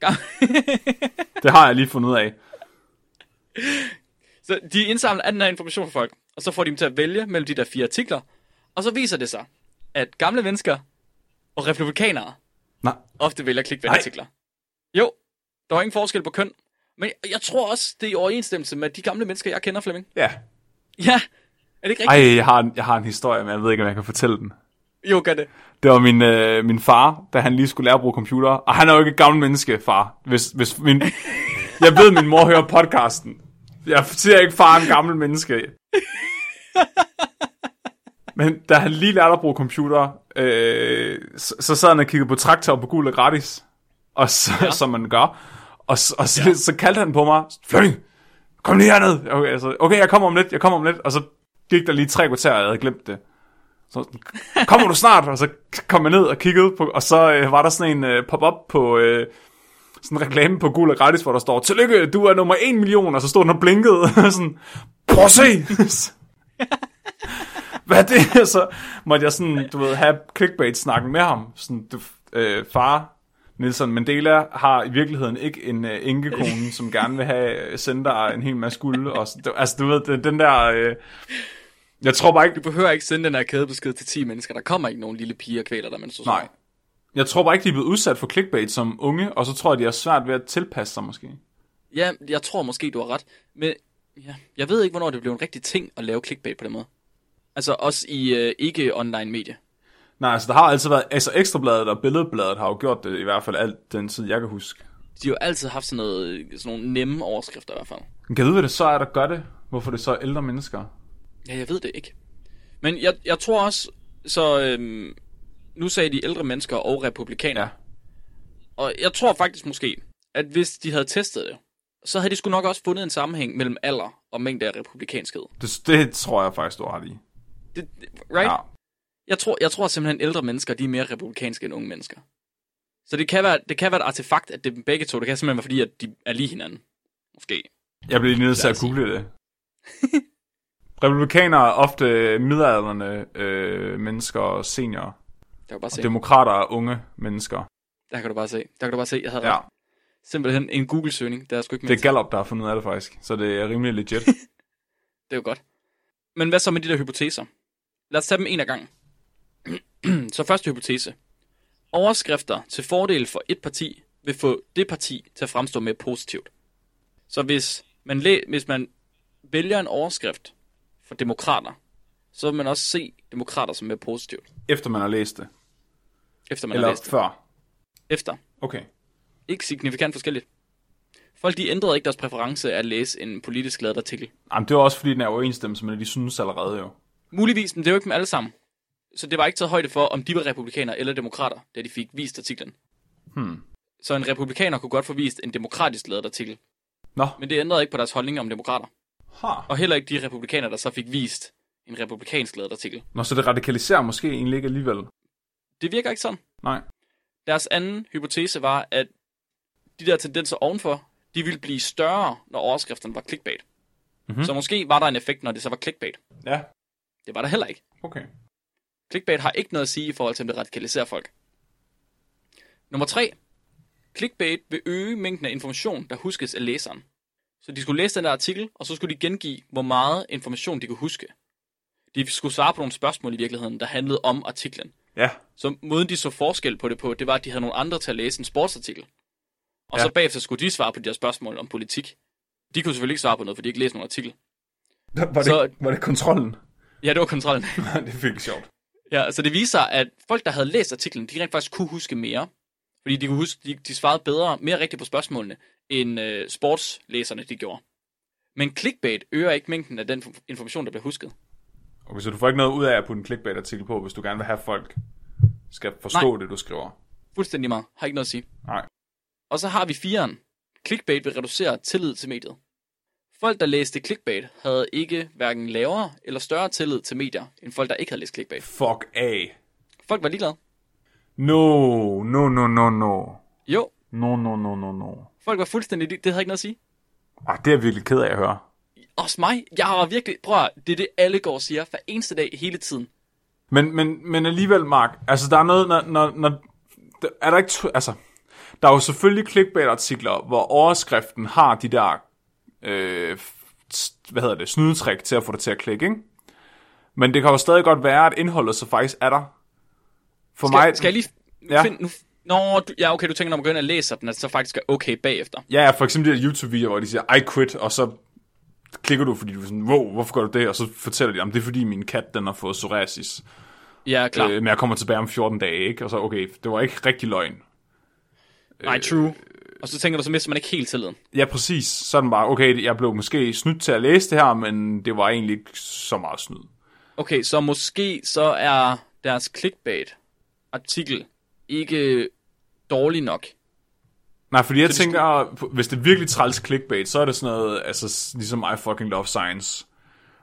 Speaker 1: Det har jeg lige fundet ud af.
Speaker 2: så de indsamler al den her information fra folk, og så får de dem til at vælge mellem de der fire artikler. Og så viser det sig, at gamle mennesker og republikanere
Speaker 1: Nej.
Speaker 2: ofte vælger clickbait-artikler. Jo, der var ingen forskel på køn. Men jeg tror også, det er i overensstemmelse med de gamle mennesker, jeg kender, Flemming.
Speaker 1: Ja.
Speaker 2: Ja, er det ikke rigtigt?
Speaker 1: Ej, jeg har, en, jeg har en historie, men jeg ved ikke, om jeg kan fortælle den.
Speaker 2: Jo, gør det.
Speaker 1: Det var min, øh, min far, da han lige skulle lære at bruge computer. Og han er jo ikke et gammelt menneske, far. Hvis, hvis min, jeg ved, min mor hører podcasten. Jeg siger ikke, far en gammel menneske. Men da han lige lærte at bruge computer, øh, så, så sad han og kiggede på traktor på gul og gratis. Og så, ja. som man gør. Og, så- og så, ja. så kaldte han på mig, Flemming, kom lige herned. Okay, altså, okay, jeg kommer om lidt, jeg kommer om lidt. Og så gik der lige tre kvarter, og jeg havde glemt det. Så sådan, kommer du snart? Og så kom jeg ned og kiggede på, og så øh, var der sådan en øh, pop-up på, øh, sådan en reklame på Gul og Gratis, hvor der står, tillykke, du er nummer 1 million, og så stod den og blinkede, sådan, prøv at se! Hvad er det? Så måtte jeg sådan, du ved, have clickbait-snakken med ham. Sådan, du, øh, far, Nelson Mandela har i virkeligheden ikke en øh, enkekone, som gerne vil have øh, sendt dig en hel masse guld. Og, altså, du ved, den, den der... Øh, jeg tror bare ikke,
Speaker 2: Du behøver ikke sende den her kædebesked til 10 mennesker. Der kommer ikke nogen lille piger og kvæler der, mens du
Speaker 1: Nej. Jeg tror bare ikke, de er blevet udsat for clickbait som unge, og så tror jeg, de har svært ved at tilpasse sig måske.
Speaker 2: Ja, jeg tror måske, du har ret. Men ja, jeg ved ikke, hvornår det blev en rigtig ting at lave clickbait på den måde. Altså også i øh, ikke-online medie.
Speaker 1: Nej, altså der har altid været, altså Ekstrabladet og Billedbladet har jo gjort det i hvert fald alt den tid, jeg kan huske.
Speaker 2: De har jo altid haft sådan, noget, sådan nogle nemme overskrifter i hvert fald.
Speaker 1: Men kan du vide, hvad det så er, der gør det? Hvorfor det så er ældre mennesker?
Speaker 2: Ja, jeg ved det ikke. Men jeg, jeg tror også, så øhm, nu sagde de ældre mennesker og republikanere. Og jeg tror faktisk måske, at hvis de havde testet det, så havde de sgu nok også fundet en sammenhæng mellem alder og mængde af republikanskhed.
Speaker 1: Det, det tror jeg faktisk, du har ret i.
Speaker 2: Det, right?
Speaker 1: Ja.
Speaker 2: Jeg tror, jeg tror simpelthen, at ældre mennesker, de er mere republikanske end unge mennesker. Så det kan være, det kan være et artefakt, at det er begge to. Det kan simpelthen være fordi, at de er lige hinanden. Måske.
Speaker 1: Jeg bliver lige nødt til at google det. Republikanere er ofte midaldrende øh, mennesker og seniorer.
Speaker 2: kan du bare se.
Speaker 1: Demokrater er unge mennesker.
Speaker 2: Der kan du bare se. Der kan du bare se, jeg havde
Speaker 1: Ja,
Speaker 2: ret. Simpelthen en Google-søgning, der er sgu ikke
Speaker 1: det er Gallup, der har fundet ud af det faktisk. Så det er rimelig legit.
Speaker 2: Det er jo godt. Men hvad så med de der hypoteser? Lad os tage dem en af gangen. så første hypotese. Overskrifter til fordel for et parti vil få det parti til at fremstå mere positivt. Så hvis man, læ- hvis man vælger en overskrift for demokrater, så vil man også se demokrater som mere positivt,
Speaker 1: Efter man har læst det.
Speaker 2: efter man
Speaker 1: Eller
Speaker 2: har læst det.
Speaker 1: før.
Speaker 2: Efter.
Speaker 1: Okay.
Speaker 2: Ikke signifikant forskelligt. Folk de ændrede ikke deres præference af at læse en politisk lavet artikel.
Speaker 1: Jamen, det er også fordi, den er overensstemmelse med det, de synes allerede jo.
Speaker 2: Muligvis, men det er jo ikke dem alle sammen. Så det var ikke taget højde for, om de var republikanere eller demokrater, da de fik vist artiklen.
Speaker 1: Hmm.
Speaker 2: Så en republikaner kunne godt få vist en demokratisk lavet artikel.
Speaker 1: Nå,
Speaker 2: Men det ændrede ikke på deres holdning om demokrater.
Speaker 1: Ha.
Speaker 2: Og heller ikke de republikanere, der så fik vist en republikansk lavet artikel.
Speaker 1: Nå, så det radikaliserer måske egentlig ikke alligevel.
Speaker 2: Det virker ikke sådan.
Speaker 1: Nej.
Speaker 2: Deres anden hypotese var, at de der tendenser ovenfor, de ville blive større, når overskrifterne var clickbait.
Speaker 1: Mhm.
Speaker 2: Mm-hmm. Så måske var der en effekt, når det så var clickbait.
Speaker 1: Ja,
Speaker 2: Det var der heller ikke.
Speaker 1: okay.
Speaker 2: Clickbait har ikke noget at sige i forhold til, om det radikaliserer folk. Nummer 3. Clickbait vil øge mængden af information, der huskes af læseren. Så de skulle læse den der artikel, og så skulle de gengive, hvor meget information de kunne huske. De skulle svare på nogle spørgsmål i virkeligheden, der handlede om artiklen.
Speaker 1: Ja,
Speaker 2: Så måden de så forskel på det på, det var, at de havde nogle andre til at læse en sportsartikel. Og
Speaker 1: Ja.
Speaker 2: så bagefter skulle de svare på de der spørgsmål om politik. De kunne selvfølgelig ikke svare på noget, for de ikke læste nogen artikel.
Speaker 1: var det,
Speaker 2: Så-
Speaker 1: var det kontrollen?
Speaker 2: Ja, det var kontrollen.
Speaker 1: det fik sjovt.
Speaker 2: Ja, så det viser, at folk, der havde læst artiklen, de rent faktisk kunne huske mere. Fordi de kunne huske, de, de svarede bedre, mere rigtigt på spørgsmålene, end øh, sportslæserne de gjorde. Men clickbait øger ikke mængden af den information, der bliver husket.
Speaker 1: Okay, så du får ikke noget ud af at putte en clickbait-artikel på, hvis du gerne vil have folk skal forstå
Speaker 2: Nej.
Speaker 1: det, du skriver.
Speaker 2: Fuldstændig meget. Har ikke noget at sige.
Speaker 1: Nej.
Speaker 2: Og så har vi firen. Clickbait vil reducere tillid til mediet. Folk, der læste clickbait, havde ikke hverken lavere eller større tillid til medier, end folk, der ikke havde læst clickbait.
Speaker 1: Fuck af.
Speaker 2: Folk var ligeglade.
Speaker 1: No, no, no, no, no.
Speaker 2: Jo,
Speaker 1: No, no, no, no, no.
Speaker 2: folk var fuldstændig. Det havde ikke noget at sige.
Speaker 1: Ah, det er jeg virkelig ked af at høre.
Speaker 2: Også mig. Jeg har virkelig... Prøv at, det er det, alle går og siger hver eneste dag, hele tiden.
Speaker 1: Men, men, men alligevel, Mark, altså der er noget, når, når, når er der ikke, altså, der er jo selvfølgelig clickbait-artikler, hvor overskriften har de der, øh, hvad hedder det, snydetrik til at få det til at klikke, ikke? Men det kan jo stadig godt være, at indholdet så faktisk er der. For
Speaker 2: Skal,
Speaker 1: mig,
Speaker 2: skal jeg lige
Speaker 1: Ja.
Speaker 2: finde... Nu, Nå, du, ja, okay, du tænker, når man går ind og læser den, at det så faktisk er okay bagefter.
Speaker 1: Ja, for eksempel de der YouTube-videoer, hvor de siger, I quit, og så klikker du, fordi du er sådan, wow, hvorfor gør du det? Og så fortæller de, om det er fordi min kat, den har fået psoriasis.
Speaker 2: Ja, klar.
Speaker 1: Øh, men jeg kommer tilbage om 14 dage, ikke? Og så, okay, det var ikke rigtig løgn.
Speaker 2: Nej, true. Og så tænker du, så mister man ikke helt tilliden.
Speaker 1: Ja, præcis. Så den bare, okay, jeg blev måske snydt til at læse det her, men det var egentlig ikke så meget snyd.
Speaker 2: Okay, så måske så er deres clickbait-artikel ikke dårlig nok.
Speaker 1: Nej, fordi jeg
Speaker 2: det
Speaker 1: tænker, hvis det er virkelig træls clickbait, så er det sådan noget, altså ligesom I fucking love science,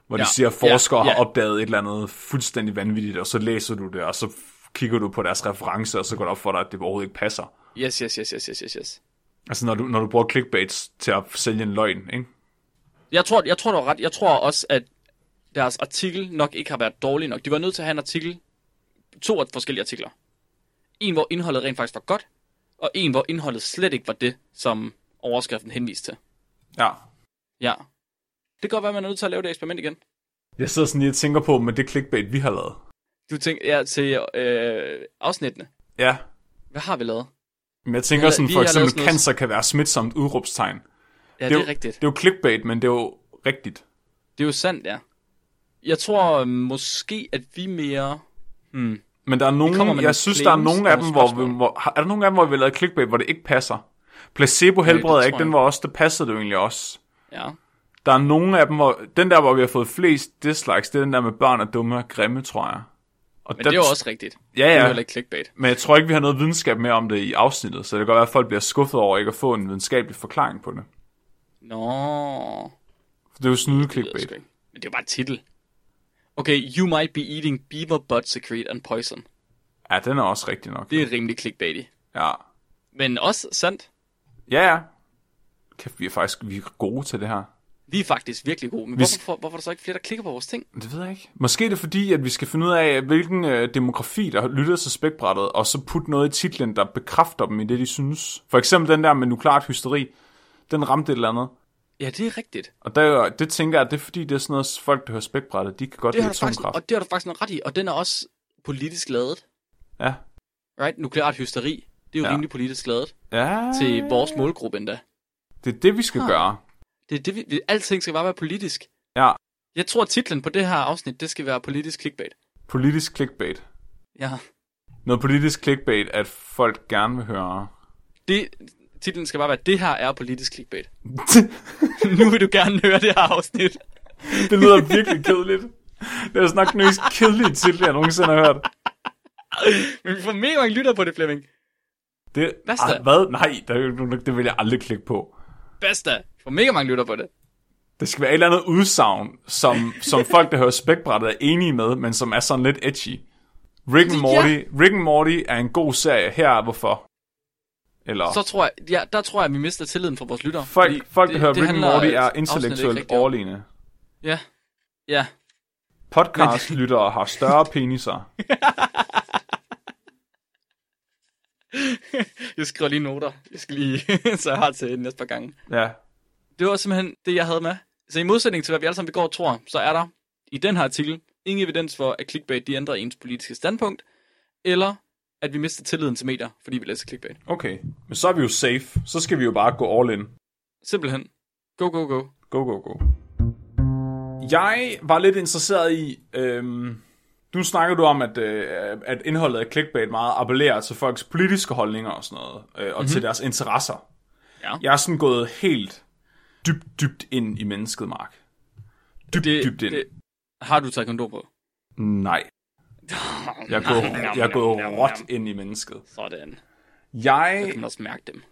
Speaker 1: hvor de
Speaker 2: Ja,
Speaker 1: siger, at forskere
Speaker 2: ja,
Speaker 1: har
Speaker 2: ja.
Speaker 1: opdaget et eller andet fuldstændig vanvittigt, og så læser du det, og så kigger du på deres referencer, og så går det op for dig, at det overhovedet ikke passer.
Speaker 2: Yes, yes, yes, yes, yes, yes, yes.
Speaker 1: Altså, når du, når du bruger clickbaits til at sælge en løgn, ikke?
Speaker 2: Jeg tror, jeg tror, du har ret. Jeg tror også, at deres artikel nok ikke har været dårlig nok. De var nødt til at have en artikel, to forskellige artikler. En, hvor indholdet rent faktisk var godt, og en, hvor indholdet slet ikke var det, som overskriften henviste til.
Speaker 1: Ja.
Speaker 2: Ja. Det kan godt være, at man er nødt til at lave det eksperiment igen.
Speaker 1: Jeg sidder sådan lige og tænker på, med det clickbait, vi har lavet.
Speaker 2: Du tænker, ja, til øh, afsnittene.
Speaker 1: Ja,
Speaker 2: Hvad har vi lavet?
Speaker 1: men jeg tænker sådan, for eksempel,
Speaker 2: sådan
Speaker 1: cancer kan være smitsomt udråbstegn.
Speaker 2: Ja,
Speaker 1: er
Speaker 2: det er,
Speaker 1: jo-
Speaker 2: rigtigt.
Speaker 1: Det er jo clickbait, men det er jo rigtigt.
Speaker 2: Det er jo sandt, ja. Jeg tror øh, måske, at vi mere... Hmm.
Speaker 1: Men der er nogen,
Speaker 2: med
Speaker 1: jeg synes, der er nogle af dem, hvor, vi, hvor, er der nogle af dem, hvor vi har lavet clickbait, hvor det ikke passer? Placebo helbreder ikke, den var også, det passede det jo egentlig også.
Speaker 2: Ja.
Speaker 1: Der er nogle af dem, hvor, den der, hvor vi har fået flest dislikes, det er den der med børn er dumme og grimme, tror jeg. Og
Speaker 2: Men det er jo også rigtigt.
Speaker 1: Ja,
Speaker 2: Det er
Speaker 1: ja.
Speaker 2: ikke clickbait.
Speaker 1: Men jeg tror ikke, vi har noget videnskab mere om det i afsnittet, så det kan godt være, at folk bliver skuffet over ikke at få en videnskabelig forklaring på det.
Speaker 2: Nå,
Speaker 1: For det er jo snyde clickbait.
Speaker 2: Men det er jo bare titel. Okay, you might be eating beaver butt secrete and poison.
Speaker 1: Ja, den er også rigtig nok.
Speaker 2: Det er rimelig clickbaity.
Speaker 1: Ja.
Speaker 2: Men også sandt.
Speaker 1: Ja, ja. Kæft, vi er faktisk vi er gode til det her.
Speaker 2: Vi er faktisk virkelig gode, men
Speaker 1: Vi
Speaker 2: hvorfor, hvorfor, hvorfor er der så ikke flere, der klikker på vores ting?
Speaker 1: Det ved jeg ikke. Måske er det fordi, at vi skal finde ud af, hvilken øh, demografi, der lytter til spækbrættet, og så putte noget i titlen, der bekræfter dem i det, de synes. For eksempel den der med nukleart hysteri, den ramte et eller andet.
Speaker 2: Ja, det er rigtigt.
Speaker 1: Og der, det tænker jeg, det er fordi, det er sådan noget, folk, der hører spækbrættet, de kan godt
Speaker 2: Det
Speaker 1: lide atomkraft.
Speaker 2: og det har du faktisk noget ret i, og den er også politisk lavet.
Speaker 1: Ja.
Speaker 2: Right? Nukleart hysteri, det er jo
Speaker 1: Ja.
Speaker 2: ja. rimelig politisk lavet
Speaker 1: Ja,
Speaker 2: til vores målgruppe endda.
Speaker 1: det er det, vi skal
Speaker 2: Huh.
Speaker 1: gøre.
Speaker 2: Det er det, vi, alting skal bare være politisk.
Speaker 1: Ja,
Speaker 2: Jeg tror, titlen på det her afsnit, det skal være politisk clickbait.
Speaker 1: politisk clickbait.
Speaker 2: Ja.
Speaker 1: Noget politisk clickbait, at folk gerne vil høre.
Speaker 2: Det, titlen skal bare være, det her er politisk clickbait. nu vil du gerne høre det her afsnit.
Speaker 1: det lyder virkelig kedeligt. Det er nok den mest kedelige titel, jeg nogensinde har hørt.
Speaker 2: Men vi får mega mange lytter på det, Flemming.
Speaker 1: Det,
Speaker 2: Basta.
Speaker 1: ah, hvad? Nej, det, det vil jeg aldrig klikke på.
Speaker 2: Basta. Vi får mega mange lytter på det.
Speaker 1: Det skal være et eller andet udsagn, som, som folk, der hører spækbrættet, er enige med, men som er sådan lidt edgy. Rick and
Speaker 2: Ja.
Speaker 1: Morty, Rick and Morty er en god serie. Her er hvorfor. Eller
Speaker 2: Så tror jeg, ja, der tror jeg, at vi mister tilliden fra vores lytter.
Speaker 1: folk,
Speaker 2: fordi
Speaker 1: folk der
Speaker 2: det-
Speaker 1: hører
Speaker 2: det
Speaker 1: Rick and Morty, er intellektuelt overlegne.
Speaker 2: Ja. Ja.
Speaker 1: Podcast-lyttere har større peniser.
Speaker 2: Jeg skriver lige noter. Jeg skal lige, så jeg har til næste par gange.
Speaker 1: Ja,
Speaker 2: Det var simpelthen det, jeg havde med. Så i modsætning til, hvad vi alle sammen og tror, så er der i den her artikel ingen evidens for, at clickbait de ændrer ens politiske standpunkt, eller at vi mister tilliden til medier, fordi vi læser clickbait.
Speaker 1: okay. Men så er vi jo safe. Så skal vi jo bare gå all in.
Speaker 2: Simpelthen. Go, go, go.
Speaker 1: Go, go, go. Jeg var lidt interesseret i... Øhm, nu snakker du om, at, øh, at indholdet af clickbait meget appellerer til folks politiske holdninger og sådan noget, øh, og mm-hmm. til deres interesser.
Speaker 2: Ja.
Speaker 1: Jeg er sådan gået helt dybt, dybt ind i mennesket, Mark. Dybt,
Speaker 2: Det,
Speaker 1: dybt ind.
Speaker 2: det, har du taget kondom på?
Speaker 1: Nej. Jeg er gået, jeg gået råt ind i mennesket.
Speaker 2: Sådan.
Speaker 1: Jeg...
Speaker 2: Du kan også mærke dem.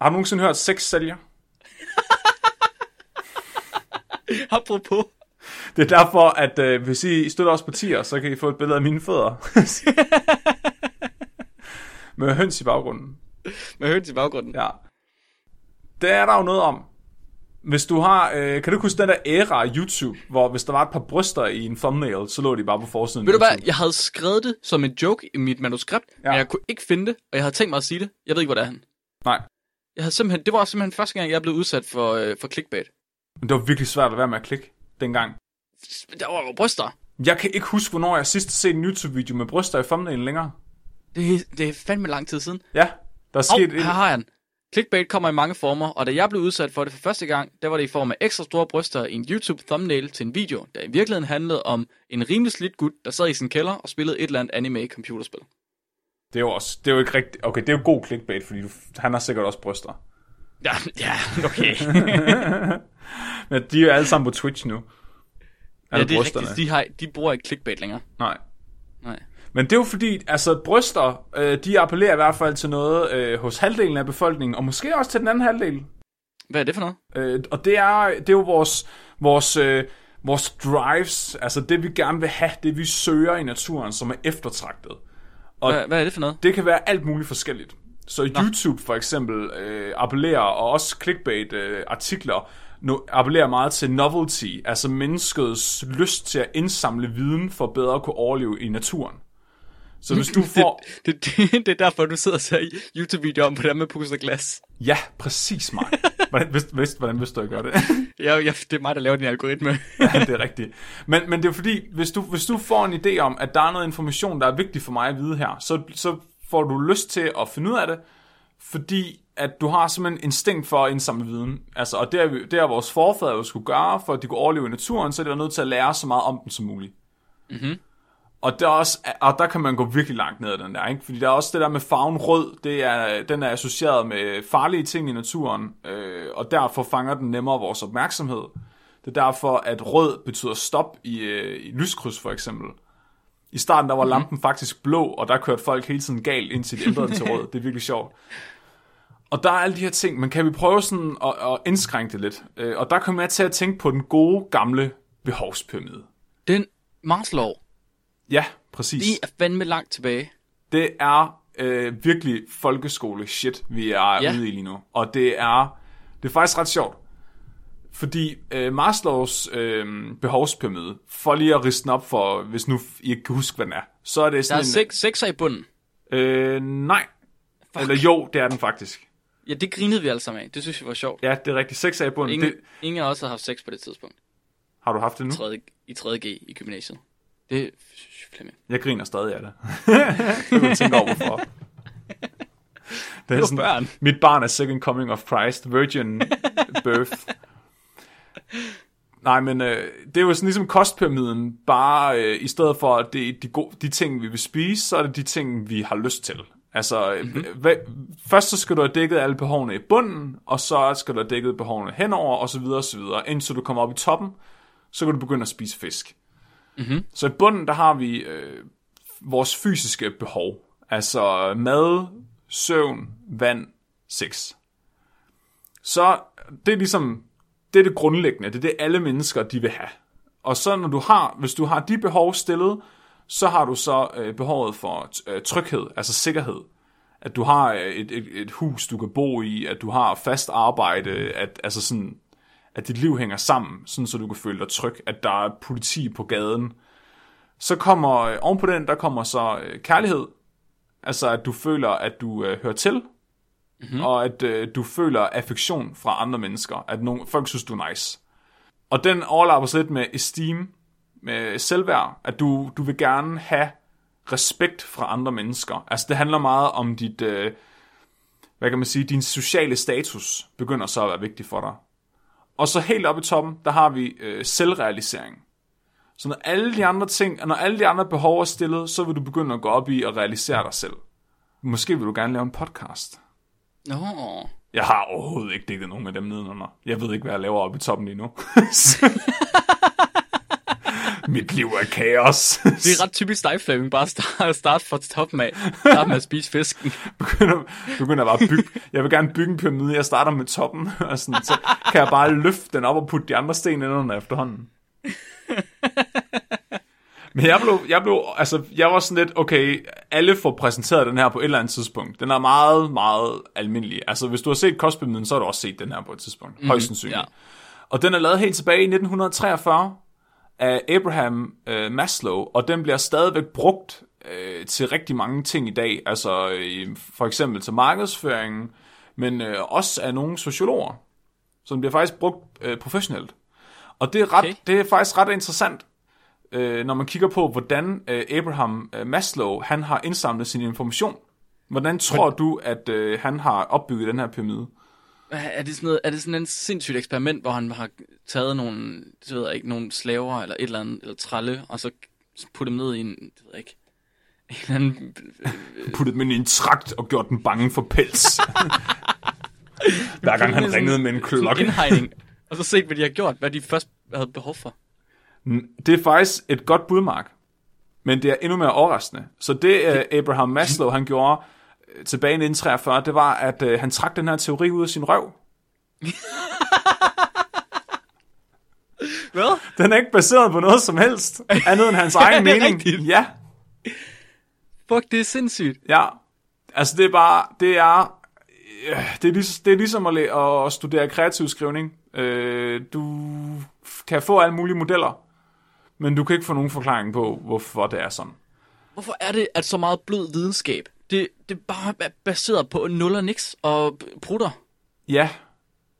Speaker 1: Har du nogensinde hørt sex sælger?
Speaker 2: Apropos.
Speaker 1: Det er derfor, at øh, hvis I støtter os partier, så kan I få et billede af mine fødder. Med høns i baggrunden.
Speaker 2: Med høns i baggrunden.
Speaker 1: Ja. Det er der jo noget om. Hvis du har, øh, kan du huske den der æra af YouTube, hvor hvis der var et par bryster i en thumbnail, så lå de bare på forsiden
Speaker 2: Ved du hvad, jeg havde skrevet det som en joke i mit manuskript, ja. Men jeg kunne ikke finde det, og jeg havde tænkt mig at sige det. Jeg ved ikke, hvor det er han.
Speaker 1: Nej,
Speaker 2: Jeg havde simpelthen, det var simpelthen første gang, jeg blev udsat for, øh, for clickbait.
Speaker 1: men det var virkelig svært at være med at klikke dengang.
Speaker 2: Der var jo bryster.
Speaker 1: Jeg kan ikke huske, hvornår jeg sidst har set en YouTube-video med bryster i thumbnailen længere.
Speaker 2: Det, det er fandme lang tid siden.
Speaker 1: Ja, der er sket
Speaker 2: her
Speaker 1: et...
Speaker 2: har jeg den. Clickbait kommer i mange former, og da jeg blev udsat for det for første gang, der var det i form af ekstra store bryster i en YouTube thumbnail til en video, der i virkeligheden handlede om en rimelig slidt gut, der sad i sin kælder og spillede et eller andet anime computerspil.
Speaker 1: Det er jo også, det er jo ikke rigtigt. Okay, det er jo god clickbait, fordi du, han har sikkert også bryster.
Speaker 2: Ja, ja, okay.
Speaker 1: Men de er jo alle sammen på Twitch nu.
Speaker 2: ja,
Speaker 1: Alle
Speaker 2: det er
Speaker 1: brysterne.
Speaker 2: rigtigt. De, har, de bruger ikke clickbait længere.
Speaker 1: Nej.
Speaker 2: Nej.
Speaker 1: Men det er jo fordi, altså bryster, øh, de appellerer i hvert fald til noget øh, hos halvdelen af befolkningen, og måske også til den anden halvdel.
Speaker 2: Hvad er det for noget?
Speaker 1: Øh, og det er, det er jo vores, vores, øh, vores drives, altså det vi gerne vil have, det vi søger i naturen, som er eftertragtet. Og
Speaker 2: Hvad, hvad er det for noget?
Speaker 1: det kan være alt muligt forskelligt. Så YouTube for eksempel øh, appellerer, og også clickbait øh, artikler, nu appellerer meget til novelty, altså menneskets lyst til at indsamle viden for bedre at kunne overleve i naturen. Så hvis du får...
Speaker 2: Det, det, det, det er derfor, du sidder og ser YouTube-videoer om, hvordan man puster glas.
Speaker 1: Ja, præcis, Mark. Hvordan vidste, vidste, hvordan vidste du, jeg gør det?
Speaker 2: Ja, ja, det er mig, der laver din algoritme.
Speaker 1: ja, det er rigtigt. Men, men det er fordi, hvis du, hvis du får en idé om, at der er noget information, der er vigtig for mig at vide her, så, så får du lyst til at finde ud af det, fordi at du har simpelthen instinkt for at indsamle viden. Altså, og det er, det er vores forfædre jo skulle gøre, for at de kunne overleve i naturen, så er de var nødt til at lære så meget om den som muligt.
Speaker 2: Mhm.
Speaker 1: Og der, er også, og der kan man gå virkelig langt ned ad den der, ikke? Fordi der er også det der med farven rød, det er, den er associeret med farlige ting i naturen, øh, og derfor fanger den nemmere vores opmærksomhed. Det er derfor, at rød betyder stop i, øh, i lyskryds for eksempel. I starten der var lampen faktisk blå, og der kørte folk hele tiden galt, indtil de ændrede den til rød. Det er virkelig sjovt. Og der er alle de her ting, men kan vi prøve sådan at, at indskrænke det lidt? Øh, og der kommer jeg til at tænke på den gode, gamle behovspyramide.
Speaker 2: Den Maslow,
Speaker 1: Ja, præcis.
Speaker 2: det er fandme langt tilbage.
Speaker 1: Det er øh, virkelig folkeskole shit, vi er
Speaker 2: Ja.
Speaker 1: ude i lige nu. Og det er, det er faktisk ret sjovt. Fordi øh, Maslows øh, behovspyramide, for lige at riste op for, hvis nu I ikke kan huske, hvad den er, så er det
Speaker 2: Der
Speaker 1: sådan
Speaker 2: er seks, sekser i bunden.
Speaker 1: en... Øh, nej.
Speaker 2: Fuck.
Speaker 1: Eller jo, det er den faktisk.
Speaker 2: Ja, det grinede vi alle sammen af. Det synes vi var sjovt.
Speaker 1: Ja, det er rigtigt. 6 er i bunden.
Speaker 2: Ingen,
Speaker 1: Det,
Speaker 2: ingen af os har haft sex på det tidspunkt.
Speaker 1: har du haft det nu?
Speaker 2: 3. I 3.G i gymnasiet. Det Flemming.
Speaker 1: Jeg griner stadig af det. jeg tænke over, hvorfor. Det er
Speaker 2: var børn.
Speaker 1: Mit barn er second coming of Christ, virgin birth. Nej, men øh, det er jo sådan ligesom kostpyramiden, bare øh, i stedet for at det er de, gode, de ting, vi vil spise, så er det de ting, vi har lyst til. Altså, mm-hmm. hvad, først så skal du have dækket alle behovene i bunden, og så skal du have dækket behovene henover, og så videre, og så videre. Indtil du kommer op i toppen, så kan du begynde at spise fisk. Mm-hmm. Så i bunden, der har vi øh, vores fysiske behov. Altså mad, søvn, vand, sex. Så det er ligesom, det er det grundlæggende. Det er det, alle mennesker, de vil have. Og så når du har, hvis du har de behov stillet, så har du så øh, behovet for øh, tryghed, altså sikkerhed. At du har øh, et, et, et hus, du kan bo i, at du har fast arbejde, at, altså sådan, at dit liv hænger sammen, sådan så du kan føle dig tryg, at der er politi på gaden. Så kommer, øh, oven på den, der kommer så øh, kærlighed, altså at du føler, at du øh, hører til, mm-hmm. og at øh, du føler affektion fra andre mennesker, at nogen, folk synes, du er nice. Og den overlapper sig lidt med esteem, med selvværd, at du, du vil gerne have respekt fra andre mennesker. Altså det handler meget om dit, øh, hvad kan man sige, din sociale status begynder så at være vigtig for dig. Og så helt oppe i toppen, der har vi øh, selvrealisering. Så når alle de andre ting, når alle de andre behov er stillet, så vil du begynde at gå op i at realisere dig selv. Måske vil du gerne lave en podcast.
Speaker 2: Nå.
Speaker 1: Jeg har overhovedet ikke dækket nogen af dem nedenunder. Jeg ved ikke, hvad jeg laver oppe i toppen lige nu. Mit liv er kaos.
Speaker 2: Det er ret typisk dig, Flemming. Bare starte start fra toppen af. Start med at spise fisken.
Speaker 1: begynder, begynder bare at bygge. Jeg vil gerne bygge en pyramide. Jeg starter med toppen, og sådan, så kan jeg bare løfte den op og putte de andre sten indenunder efterhånden. Men jeg blev, jeg blev, altså, jeg var sådan lidt, okay, alle får præsenteret den her på et eller andet tidspunkt. Den er meget, meget almindelig. Altså, hvis du har set Kostpyramiden, så har du også set den her på et tidspunkt. Mm, Højst sandsynligt.
Speaker 2: ja.
Speaker 1: Og den er lavet helt tilbage i 1943 af Abraham øh, Maslow, og den bliver stadigvæk brugt øh, til rigtig mange ting i dag. Altså, øh, for eksempel til markedsføringen, men øh, også af nogle sociologer. Så den bliver faktisk brugt øh, professionelt. Og det er, ret,
Speaker 2: Okay.
Speaker 1: det er faktisk ret interessant, øh, når man kigger på, hvordan øh, Abraham øh, Maslow han har indsamlet sin information. Hvordan tror du, at øh, han har opbygget den her pyramide?
Speaker 2: Er det sådan, noget, er det sådan en sindssygt eksperiment, hvor han har taget nogle, det ved jeg ikke, nogle slaver eller et eller andet, eller tralle, og så puttet dem ned i en, det ved jeg ikke, en eller anden,
Speaker 1: Puttet dem ind i en trakt og gjort den bange for pels. Hver gang han ringede med en klokke.
Speaker 2: indhegning, og så set, hvad de har gjort, hvad de først havde behov for.
Speaker 1: Det er faktisk et godt budmark, men det er endnu mere overraskende. Så det øh, Abraham Maslow han gjorde øh, tilbage i 1943, det var, at øh, han trak den her teori ud af sin røv.
Speaker 2: Hvad?
Speaker 1: Den er ikke baseret på noget som helst, andet end hans egen
Speaker 2: det
Speaker 1: mening.
Speaker 2: rigtigt?
Speaker 1: Ja,
Speaker 2: Fuck, det er sindssygt.
Speaker 1: ja. Altså det er bare, det er, øh, det er, ligesom, det er ligesom at, at studere kreativ skrivning. Øh, du kan få alle mulige modeller, men du kan ikke få nogen forklaring på, hvorfor det er sådan.
Speaker 2: Hvorfor er det, at så meget blød videnskab, det, det er bare er baseret på nul og niks og prutter?
Speaker 1: Ja,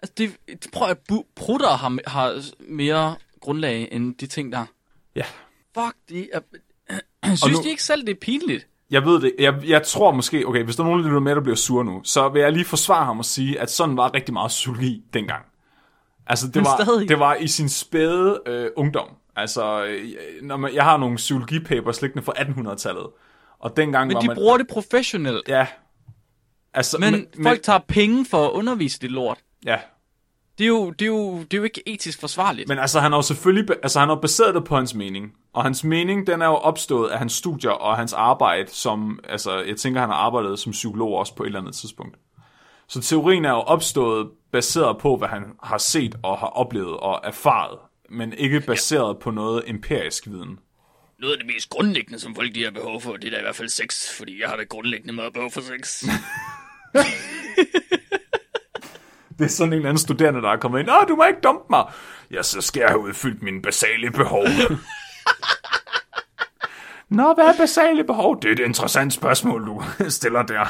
Speaker 2: Altså, det, det prøv at prutter har, har mere grundlag end de ting der.
Speaker 1: ja.
Speaker 2: Fuck, det er... Synes
Speaker 1: nu-
Speaker 2: de ikke selv, det er pinligt?
Speaker 1: Jeg ved det. Jeg, jeg tror måske, okay, hvis der er nogen, der lytter med, der bliver sur nu, så vil jeg lige forsvare ham og sige, at sådan var rigtig meget psykologi dengang. Altså, det
Speaker 2: Men
Speaker 1: var,
Speaker 2: stadig.
Speaker 1: det var i sin spæde øh, ungdom. Altså, øh, når man, jeg har nogle psykologipapers liggende fra 1800-tallet, og dengang
Speaker 2: Men
Speaker 1: var
Speaker 2: de
Speaker 1: man...
Speaker 2: bruger det professionelt.
Speaker 1: Ja. Altså,
Speaker 2: Men, men folk tager penge for at undervise det lort.
Speaker 1: Ja,
Speaker 2: Det er, jo, det, er jo, det er jo ikke etisk forsvarligt.
Speaker 1: men altså, han har jo selvfølgelig... Altså, han har baseret det på hans mening. Og hans mening, den er jo opstået af hans studier og hans arbejde som... Altså, jeg tænker, han har arbejdet som psykolog også på et eller andet tidspunkt. Så teorien er jo opstået baseret på, hvad han har set og har oplevet og erfaret, men ikke baseret ja. på noget empirisk viden.
Speaker 2: Noget af det mest grundlæggende, som folk de har behov for, det er da i hvert fald sex, fordi jeg har da grundlæggende meget behov for sex.
Speaker 1: Det er sådan en eller anden studerende, der er kommet ind. Åh, du må ikke dumpe mig. Ja, så skal jeg have udfyldt mine basale behov. Nå, hvad er basale behov? Det er et interessant spørgsmål, du stiller der.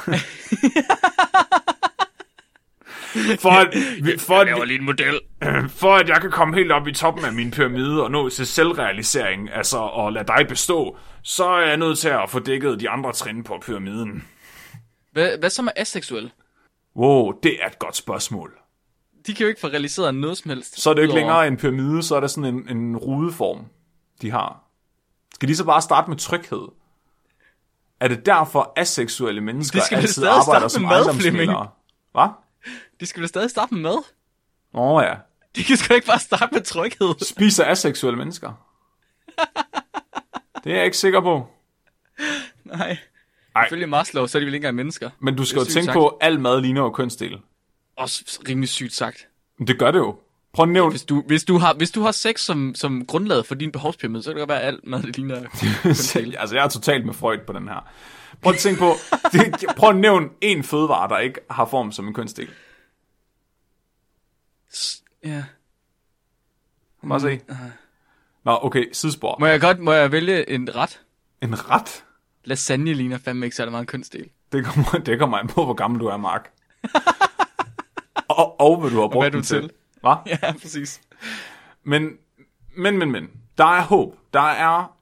Speaker 1: For, at, for, at,
Speaker 2: lige en model.
Speaker 1: for at jeg kan komme helt op i toppen af min pyramide og nå til selvrealisering, altså og lade dig bestå, så er jeg nødt til at få dækket de andre trin på pyramiden.
Speaker 2: Hvad, hvad så med aseksuel?
Speaker 1: Wow, det er et godt spørgsmål.
Speaker 2: De kan jo ikke få realiseret noget som helst.
Speaker 1: Så er det ikke
Speaker 2: udover-
Speaker 1: længere en pyramide, så er det sådan en, en rudeform, de har. Skal de så bare starte med tryghed? Er det derfor aseksuelle mennesker
Speaker 2: De skal
Speaker 1: altid som
Speaker 2: med mad,
Speaker 1: ejendomsmæglere? Hvad?
Speaker 2: De skal vel stadig starte med mad?
Speaker 1: Åh oh, ja.
Speaker 2: De kan sgu ikke bare starte med tryghed.
Speaker 1: Spiser aseksuelle mennesker? det er jeg ikke sikker på.
Speaker 2: Nej.
Speaker 1: Ej.
Speaker 2: Ifølge Maslow, så er de vel ikke engang mennesker.
Speaker 1: Men du skal jo tænke
Speaker 2: sagt.
Speaker 1: på, at al mad ligner jo kønsdel.
Speaker 2: Også rimelig sygt sagt.
Speaker 1: Men det gør det jo. Prøv at nævne...
Speaker 2: Hvis du, hvis du, har, hvis du har sex som, som grundlag for din behovspyramide, så kan det godt være, at alt mad det ligner
Speaker 1: altså, jeg er totalt med Freud på den her. Prøv at tænke på... Det, prøv at nævne en fødevare, der ikke har form som en kønsdel.
Speaker 2: Ja.
Speaker 1: Bare se. Nå, okay, sidespor.
Speaker 2: Må jeg godt må jeg vælge en ret?
Speaker 1: En ret?
Speaker 2: Lasagne ligner fandme ikke særlig meget en kønsdel.
Speaker 1: Det kommer, det kommer an på, hvor gammel du er, Mark. og, og hvad du har brugt
Speaker 2: hvad du
Speaker 1: den til.
Speaker 2: til.
Speaker 1: Hvad?
Speaker 2: Ja, præcis.
Speaker 1: Men, men, men, men. Der er håb. Der er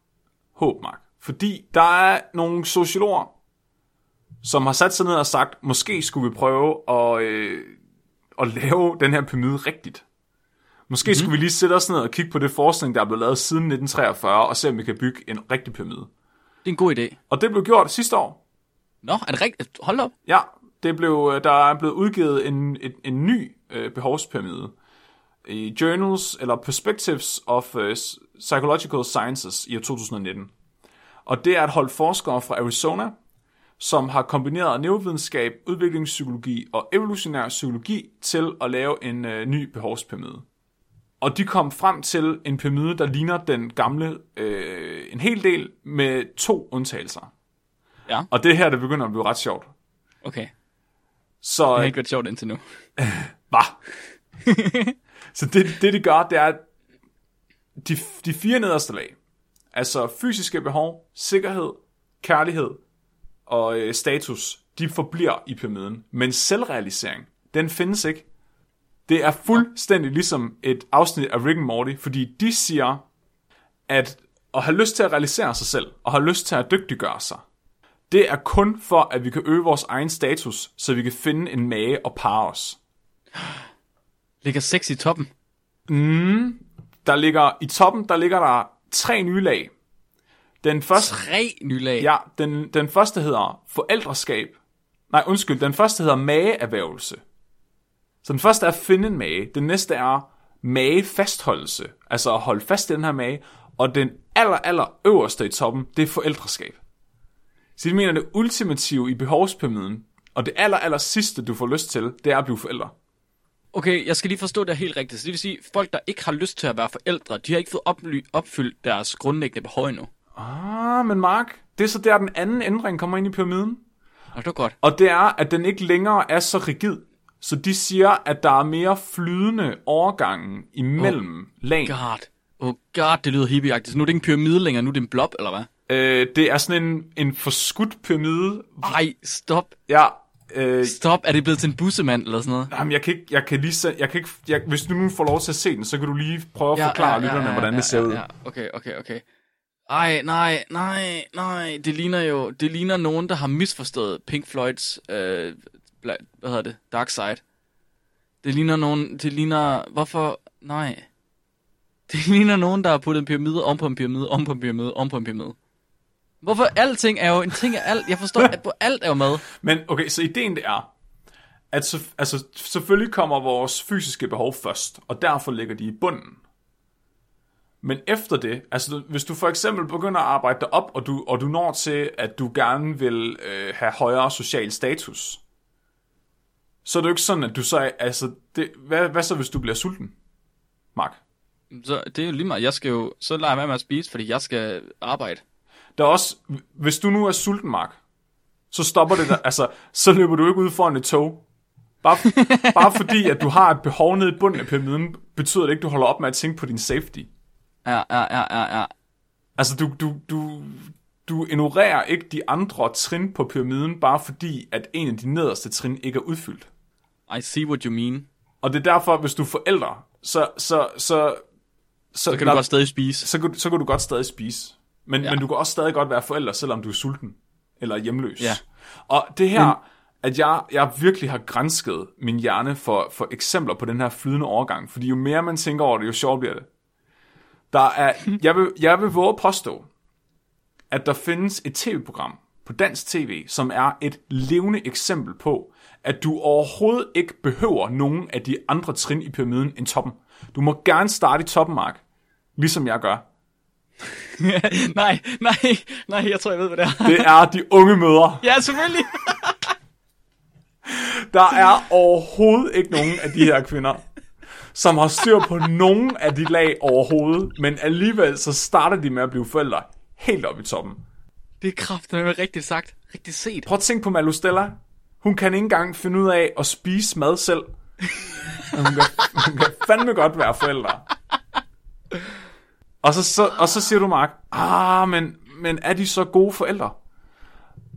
Speaker 1: håb, Mark. Fordi der er nogle sociologer, som har sat sig ned og sagt, måske skulle vi prøve at, øh, at lave den her pyramide rigtigt. Måske mm-hmm. skulle vi lige sætte os ned og kigge på det forskning, der er blevet lavet siden 1943, og se, om vi kan bygge en rigtig pyramide.
Speaker 2: Det er en god idé.
Speaker 1: Og det blev gjort sidste år.
Speaker 2: Nå, er det rigtigt? Hold op.
Speaker 1: Ja, det blev, øh, der er blevet udgivet en, en, en ny øh, behovspyramide i Journals eller Perspectives of uh, Psychological Sciences i år 2019. Og det er et hold forskere fra Arizona, som har kombineret neurovidenskab, udviklingspsykologi og evolutionær psykologi til at lave en øh, ny behovspyramide. Og de kom frem til en pyramide, der ligner den gamle øh, en hel del med to undtagelser.
Speaker 2: Ja.
Speaker 1: Og det her, det begynder at blive ret sjovt.
Speaker 2: Okay.
Speaker 1: Så,
Speaker 2: Det har ikke været sjovt indtil nu.
Speaker 1: Hvad? så det, det, de gør, det er, at de, de fire nederste lag, altså fysiske behov, sikkerhed, kærlighed og øh, status, de forbliver i pyramiden. Men selvrealisering, den findes ikke. Det er fuldstændig ligesom et afsnit af Rick and Morty, fordi de siger, at at have lyst til at realisere sig selv, og have lyst til at dygtiggøre sig, det er kun for, at vi kan øge vores egen status, så vi kan finde en mage og parre os.
Speaker 2: Ligger sex i toppen.
Speaker 1: Der ligger, I toppen, der ligger der tre nye lag. Den første,
Speaker 2: Tre nye lag.
Speaker 1: ja, den, den første hedder forældreskab. Nej, undskyld, den første hedder mageerhvervelse. Så den første er at finde en mage. Den næste er magefastholdelse. Altså at holde fast i den her mage. Og den aller, aller øverste i toppen, det er forældreskab. Så de mener, det ultimative i behovspyramiden, og det aller, aller sidste, du får lyst til, det er at blive forældre.
Speaker 2: Okay, jeg skal lige forstå det helt rigtigt. Så det vil sige, folk, der ikke har lyst til at være forældre, de har ikke fået oply- opfyldt deres grundlæggende behov endnu.
Speaker 1: Ah, men Mark, det er så der, den anden ændring kommer ind i pyramiden.
Speaker 2: Og det var godt.
Speaker 1: Og det er, at den ikke længere er så rigid. Så de siger, at der er mere flydende overgange imellem oh. lag.
Speaker 2: God. Oh god, det lyder hippieagtigt. Så nu er det ikke en pyramide længere, nu er det en blob, eller hvad?
Speaker 1: Øh, det er sådan en, en forskudt pyramide.
Speaker 2: Ej, stop.
Speaker 1: Ja, øh,
Speaker 2: Stop. Er det blevet til en bussemand eller sådan noget?
Speaker 1: jamen, jeg kan ikke, jeg kan lige se, jeg kan ikke, jeg, hvis du nu får lov til at se den, så kan du lige prøve at forklare ja, ja, lytterne, hvordan det ser
Speaker 2: ja,
Speaker 1: ud.
Speaker 2: Ja. Okay, okay, okay. Ej, nej, nej, nej. Det ligner jo, det ligner nogen, der har misforstået Pink Floyds, øh, hvad hedder det, Dark Side. Det ligner nogen, det ligner, hvorfor, nej. Det ligner nogen, der har puttet en pyramide om på en pyramide, om på en pyramide, om på en pyramide. Hvorfor alting er jo en ting af alt. Jeg forstår, at på alt er jo med.
Speaker 1: Men okay, så ideen det er, at så, altså, selvfølgelig kommer vores fysiske behov først, og derfor ligger de i bunden. Men efter det, altså hvis du for eksempel begynder at arbejde dig op, og du, og du når til, at du gerne vil øh, have højere social status, så er det jo ikke sådan, at du så, altså, det, hvad, hvad så hvis du bliver sulten, Mark?
Speaker 2: Så det er jo lige meget. Jeg skal jo, så lader jeg være med at spise, fordi jeg skal arbejde.
Speaker 1: Der er også, hvis du nu er sulten, Mark, så stopper det der, altså, så løber du ikke ud foran et tog. Bare, bare fordi, at du har et behov nede i bunden af pyramiden, betyder det ikke, at du holder op med at tænke på din safety.
Speaker 2: Ja, ja, ja, ja, ja.
Speaker 1: Altså, du, du, du, du ignorerer ikke de andre trin på pyramiden, bare fordi, at en af de nederste trin ikke er udfyldt.
Speaker 2: I see what you mean.
Speaker 1: Og det er derfor, hvis du er forældre, så, så, så,
Speaker 2: Så kan du godt stadig spise.
Speaker 1: så, kan, så kan du godt stadig spise. Men, ja. Men du kan også stadig godt være forælder, selvom du er sulten eller hjemløs.
Speaker 2: Ja.
Speaker 1: Og det her, at jeg, jeg virkelig har grænsket min hjerne for, for eksempler på den her flydende overgang, fordi jo mere man tænker over det, jo sjovere bliver det. Der er, jeg, vil, jeg vil våge at påstå, at der findes et tv-program på dansk tv, som er et levende eksempel på, at du overhovedet ikke behøver nogen af de andre trin i pyramiden end toppen. Du må gerne starte i toppen, Mark, ligesom jeg gør.
Speaker 2: nej, nej, nej, jeg tror, jeg ved, hvad det er.
Speaker 1: Det er de unge mødre.
Speaker 2: ja, selvfølgelig.
Speaker 1: Der er overhovedet ikke nogen af de her kvinder, som har styr på nogen af de lag overhovedet, men alligevel så starter de med at blive forældre helt op i toppen.
Speaker 2: Det er kraftedeme rigtigt sagt. Rigtigt set.
Speaker 1: Prøv at tænke på Malu Stella. Hun kan ikke engang finde ud af at spise mad selv. Hun kan, hun kan fandme godt være forældre. Og så, så, og så siger du, Mark, ah, men, men er de så gode forældre?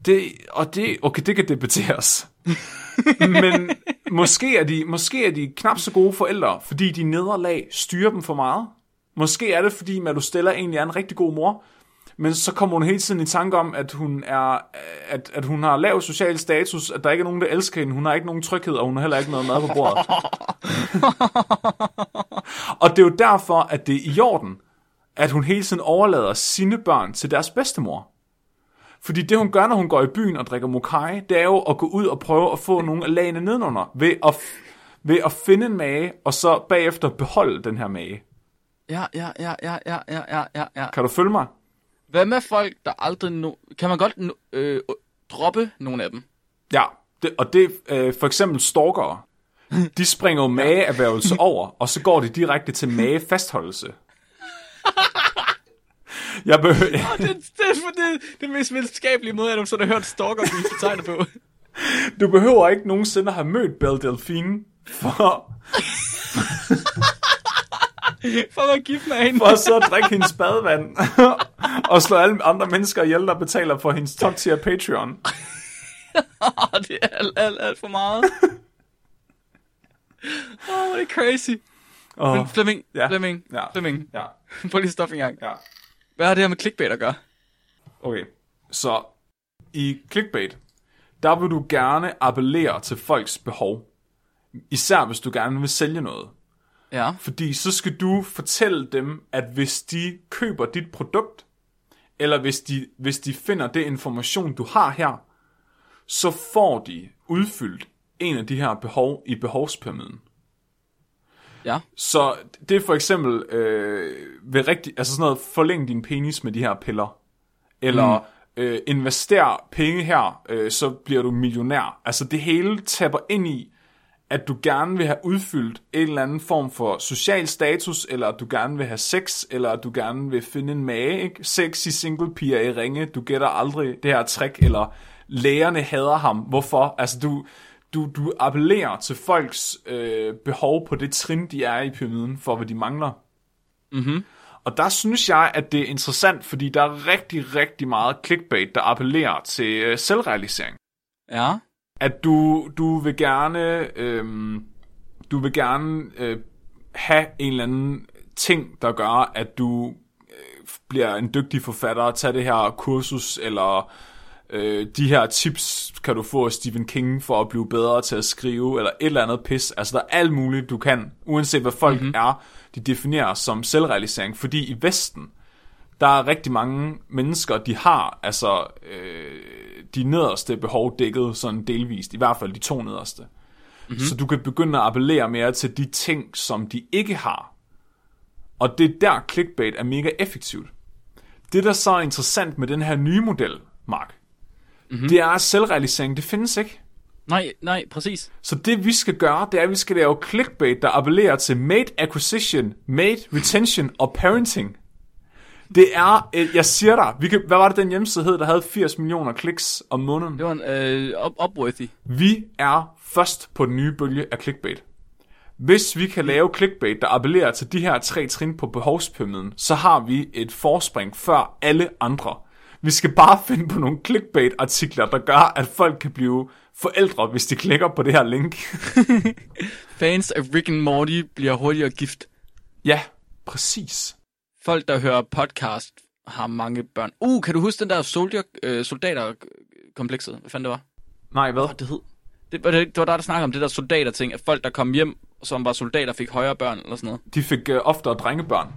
Speaker 1: Det, og det, okay, det kan debatteres. men måske er, de, måske er de knap så gode forældre, fordi de nederlag styrer dem for meget. Måske er det, fordi Malu Stella egentlig er en rigtig god mor, men så kommer hun hele tiden i tanke om, at hun, er, at, at hun har lav social status, at der ikke er nogen, der elsker hende, hun har ikke nogen tryghed, og hun har heller ikke noget mad på bordet. og det er jo derfor, at det er i orden, at hun hele tiden overlader sine børn til deres bedstemor. Fordi det, hun gør, når hun går i byen og drikker mokai, det er jo at gå ud og prøve at få nogle af lagene nedenunder, ved at, ved at finde en mage, og så bagefter beholde den her mage.
Speaker 2: Ja, ja, ja, ja, ja, ja, ja, ja.
Speaker 1: Kan du følge mig?
Speaker 2: Hvad med folk, der aldrig... No- kan man godt no- øh, droppe nogle af dem?
Speaker 1: Ja, det, og det øh, for eksempel stalkere. De springer jo mageerhvervelse over, og så går de direkte til magefastholdelse. Jeg behøver,
Speaker 2: Det, det, det, det, det mest videnskabelige måde, jeg nogensinde har hørt stalker blive betegnet på.
Speaker 1: du behøver ikke nogensinde have mødt Belle Delphine for,
Speaker 2: For at give mig hende.
Speaker 1: for at så drikke hendes badevand og slå alle andre mennesker ihjel, der betaler for hendes top tier Patreon.
Speaker 2: Det er alt, alt, alt for meget. Åh, oh, det er crazy.
Speaker 1: Oh,
Speaker 2: Men Flemming,
Speaker 1: Ja.
Speaker 2: Flemming,
Speaker 1: Ja.
Speaker 2: Flemming.
Speaker 1: ja,
Speaker 2: Prøv lige at stoppe en gang.
Speaker 1: ja.
Speaker 2: Hvad har det her med clickbait at gøre?
Speaker 1: Okay, så i clickbait, der vil du gerne appellere til folks behov. Især hvis du gerne vil sælge noget.
Speaker 2: Ja.
Speaker 1: Fordi så skal du fortælle dem, at hvis de køber dit produkt, eller hvis de, hvis de finder det information, du har her, så får de udfyldt en af de her behov i behovspyramiden.
Speaker 2: Ja.
Speaker 1: Så det er for eksempel øh, ved rigtig, altså sådan noget, forlæng din penis med de her piller. Eller mm. øh, invester penge her, øh, så bliver du millionær. Altså det hele tapper ind i, at du gerne vil have udfyldt en eller anden form for social status, eller at du gerne vil have sex, eller at du gerne vil finde en mage, ikke? Sexy single piger i ringe, du gætter aldrig det her trick, eller lægerne hader ham. Hvorfor? Altså du, du, du appellerer til folks øh, behov på det trin, de er i pyramiden, for hvad de mangler.
Speaker 2: Mhm.
Speaker 1: Og der synes jeg, at det er interessant, fordi der er rigtig, rigtig meget clickbait, der appellerer til øh, selvrealisering
Speaker 2: Ja.
Speaker 1: at du, du vil gerne, øhm, du vil gerne øh, have en eller anden ting, der gør, at du øh, bliver en dygtig forfatter, tage det her kursus, eller øh, de her tips kan du få af Stephen King for at blive bedre til at skrive, eller et eller andet pis. Altså der er alt muligt, du kan, uanset hvad folk mm-hmm. er, de definerer som selvrealisering, fordi i Vesten, der er rigtig mange mennesker, de har altså øh, de nederste behov dækket sådan delvist, i hvert fald de to nederste. Mm-hmm. Så du kan begynde at appellere mere til de ting, som de ikke har. Og det er der clickbait er mega effektivt. Det, der så er interessant med den her nye model, Mark, mm-hmm. det er, selvrealisering, det findes ikke.
Speaker 2: Nej, nej, præcis.
Speaker 1: Så det vi skal gøre, det er, at vi skal lave clickbait, der appellerer til mate acquisition, mate retention og parenting. Det er, øh, jeg siger dig, vi kan, hvad var det den hjemmeside hed, der havde 80 millioner kliks om måneden?
Speaker 2: Det var en øh, up, upworthy.
Speaker 1: Vi er først på den nye bølge af clickbait. Hvis vi kan lave clickbait, der appellerer til de her tre trin på behovspyramiden, så har vi et forspring før alle andre. Vi skal bare finde på nogle clickbait-artikler, der gør, at folk kan blive forældre, hvis de klikker på det her link.
Speaker 2: Fans af Rick and Morty bliver hurtigere gift.
Speaker 1: ja, præcis.
Speaker 2: Folk, der hører podcast, har mange børn. Uh, kan du huske den der soldier, øh, soldater-komplekset? Hvad fanden det var?
Speaker 1: Nej, hvad?
Speaker 2: Hvad det hed? Det, var det, det var der, der snakkede om det der soldater-ting, at folk, der kom hjem, som var soldater, fik højere børn eller sådan noget.
Speaker 1: De fik øh, oftere drengebørn.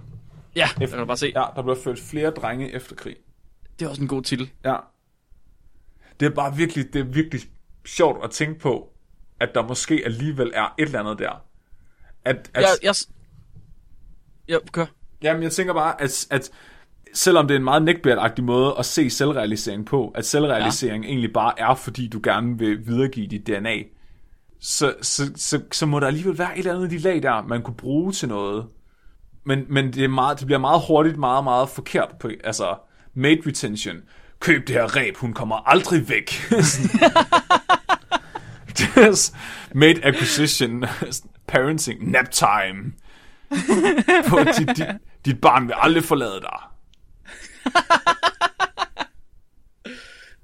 Speaker 2: Ja, det kan du bare se.
Speaker 1: Ja, der blev født flere drenge efter krig.
Speaker 2: Det er også en god titel.
Speaker 1: Ja. Det er bare virkelig, det er virkelig sjovt at tænke på, at der måske alligevel er et eller andet der. At, at,
Speaker 2: Jeg, jeg, jeg, kør.
Speaker 1: Jamen, jeg tænker bare, at, at selvom det er en meget neckbeard måde at se selvrealisering på, at selvrealisering ja. egentlig bare er, fordi du gerne vil videregive dit DNA, så, så, så, så må der alligevel være et eller andet i de lag der, man kunne bruge til noget. Men, men det, er meget, det bliver meget hurtigt meget, meget forkert på, altså, mate retention. Køb det her ræb, hun kommer aldrig væk. Just mate acquisition, parenting, nap time. På dit, dit, dit barn vil aldrig forlade dig.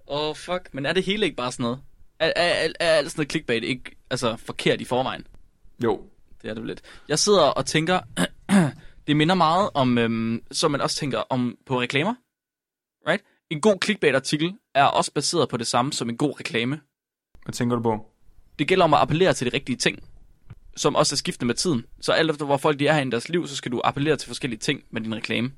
Speaker 2: Åh, oh, fuck. Men er det hele ikke bare sådan noget? Er, er, er, er alt sådan noget clickbait ikke altså, forkert i forvejen?
Speaker 1: Jo,
Speaker 2: Det er det lidt. Jeg sidder og tænker, det minder meget om, øhm, som man også tænker om på reklamer. En god clickbait-artikel er også baseret på det samme som en god reklame.
Speaker 1: hvad tænker du på?
Speaker 2: Det gælder om at appellere til de rigtige ting, som også er skiftende med tiden. Så alt efter hvor folk de er i deres liv, så skal du appellere til forskellige ting med din reklame.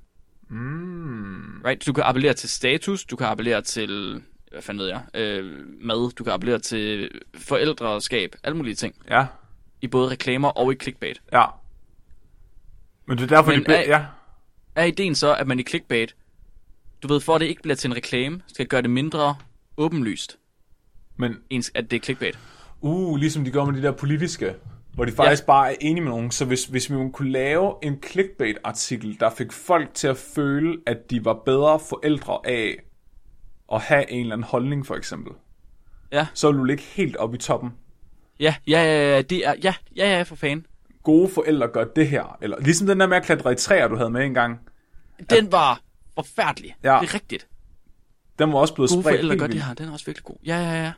Speaker 1: Mm.
Speaker 2: Right? Du kan appellere til status, du kan appellere til, hvad fanden ved jeg, øh, mad, du kan appellere til forældreskab, alle mulige ting.
Speaker 1: Ja,
Speaker 2: I både reklamer og i clickbait.
Speaker 1: ja. Men det er derfor,
Speaker 2: Men
Speaker 1: de...
Speaker 2: Er-
Speaker 1: ja.
Speaker 2: Er ideen så, at man i clickbait, du ved, for at det ikke bliver til en reklame, skal gøre det mindre åbenlyst,
Speaker 1: Men,
Speaker 2: ens, at det er clickbait?
Speaker 1: uh, ligesom de gør med de der politiske, hvor de faktisk ja. bare er enige med nogen. Så hvis, hvis vi kunne lave en clickbait-artikel, der fik folk til at føle, at de var bedre forældre af at have en eller anden holdning, for eksempel,
Speaker 2: Ja,
Speaker 1: så ville du ligge helt oppe i toppen.
Speaker 2: ja, ja, ja, ja, det er, ja, ja, ja, for fan.
Speaker 1: Gode forældre gør det her. Eller ligesom den der med at klatre i træer, du havde med engang.
Speaker 2: Den var forfærdelig.
Speaker 1: Ja.
Speaker 2: Det er rigtigt.
Speaker 1: Den var også blevet
Speaker 2: Gode
Speaker 1: spredt helt
Speaker 2: gør det her, den er også virkelig god. Ja, ja, ja.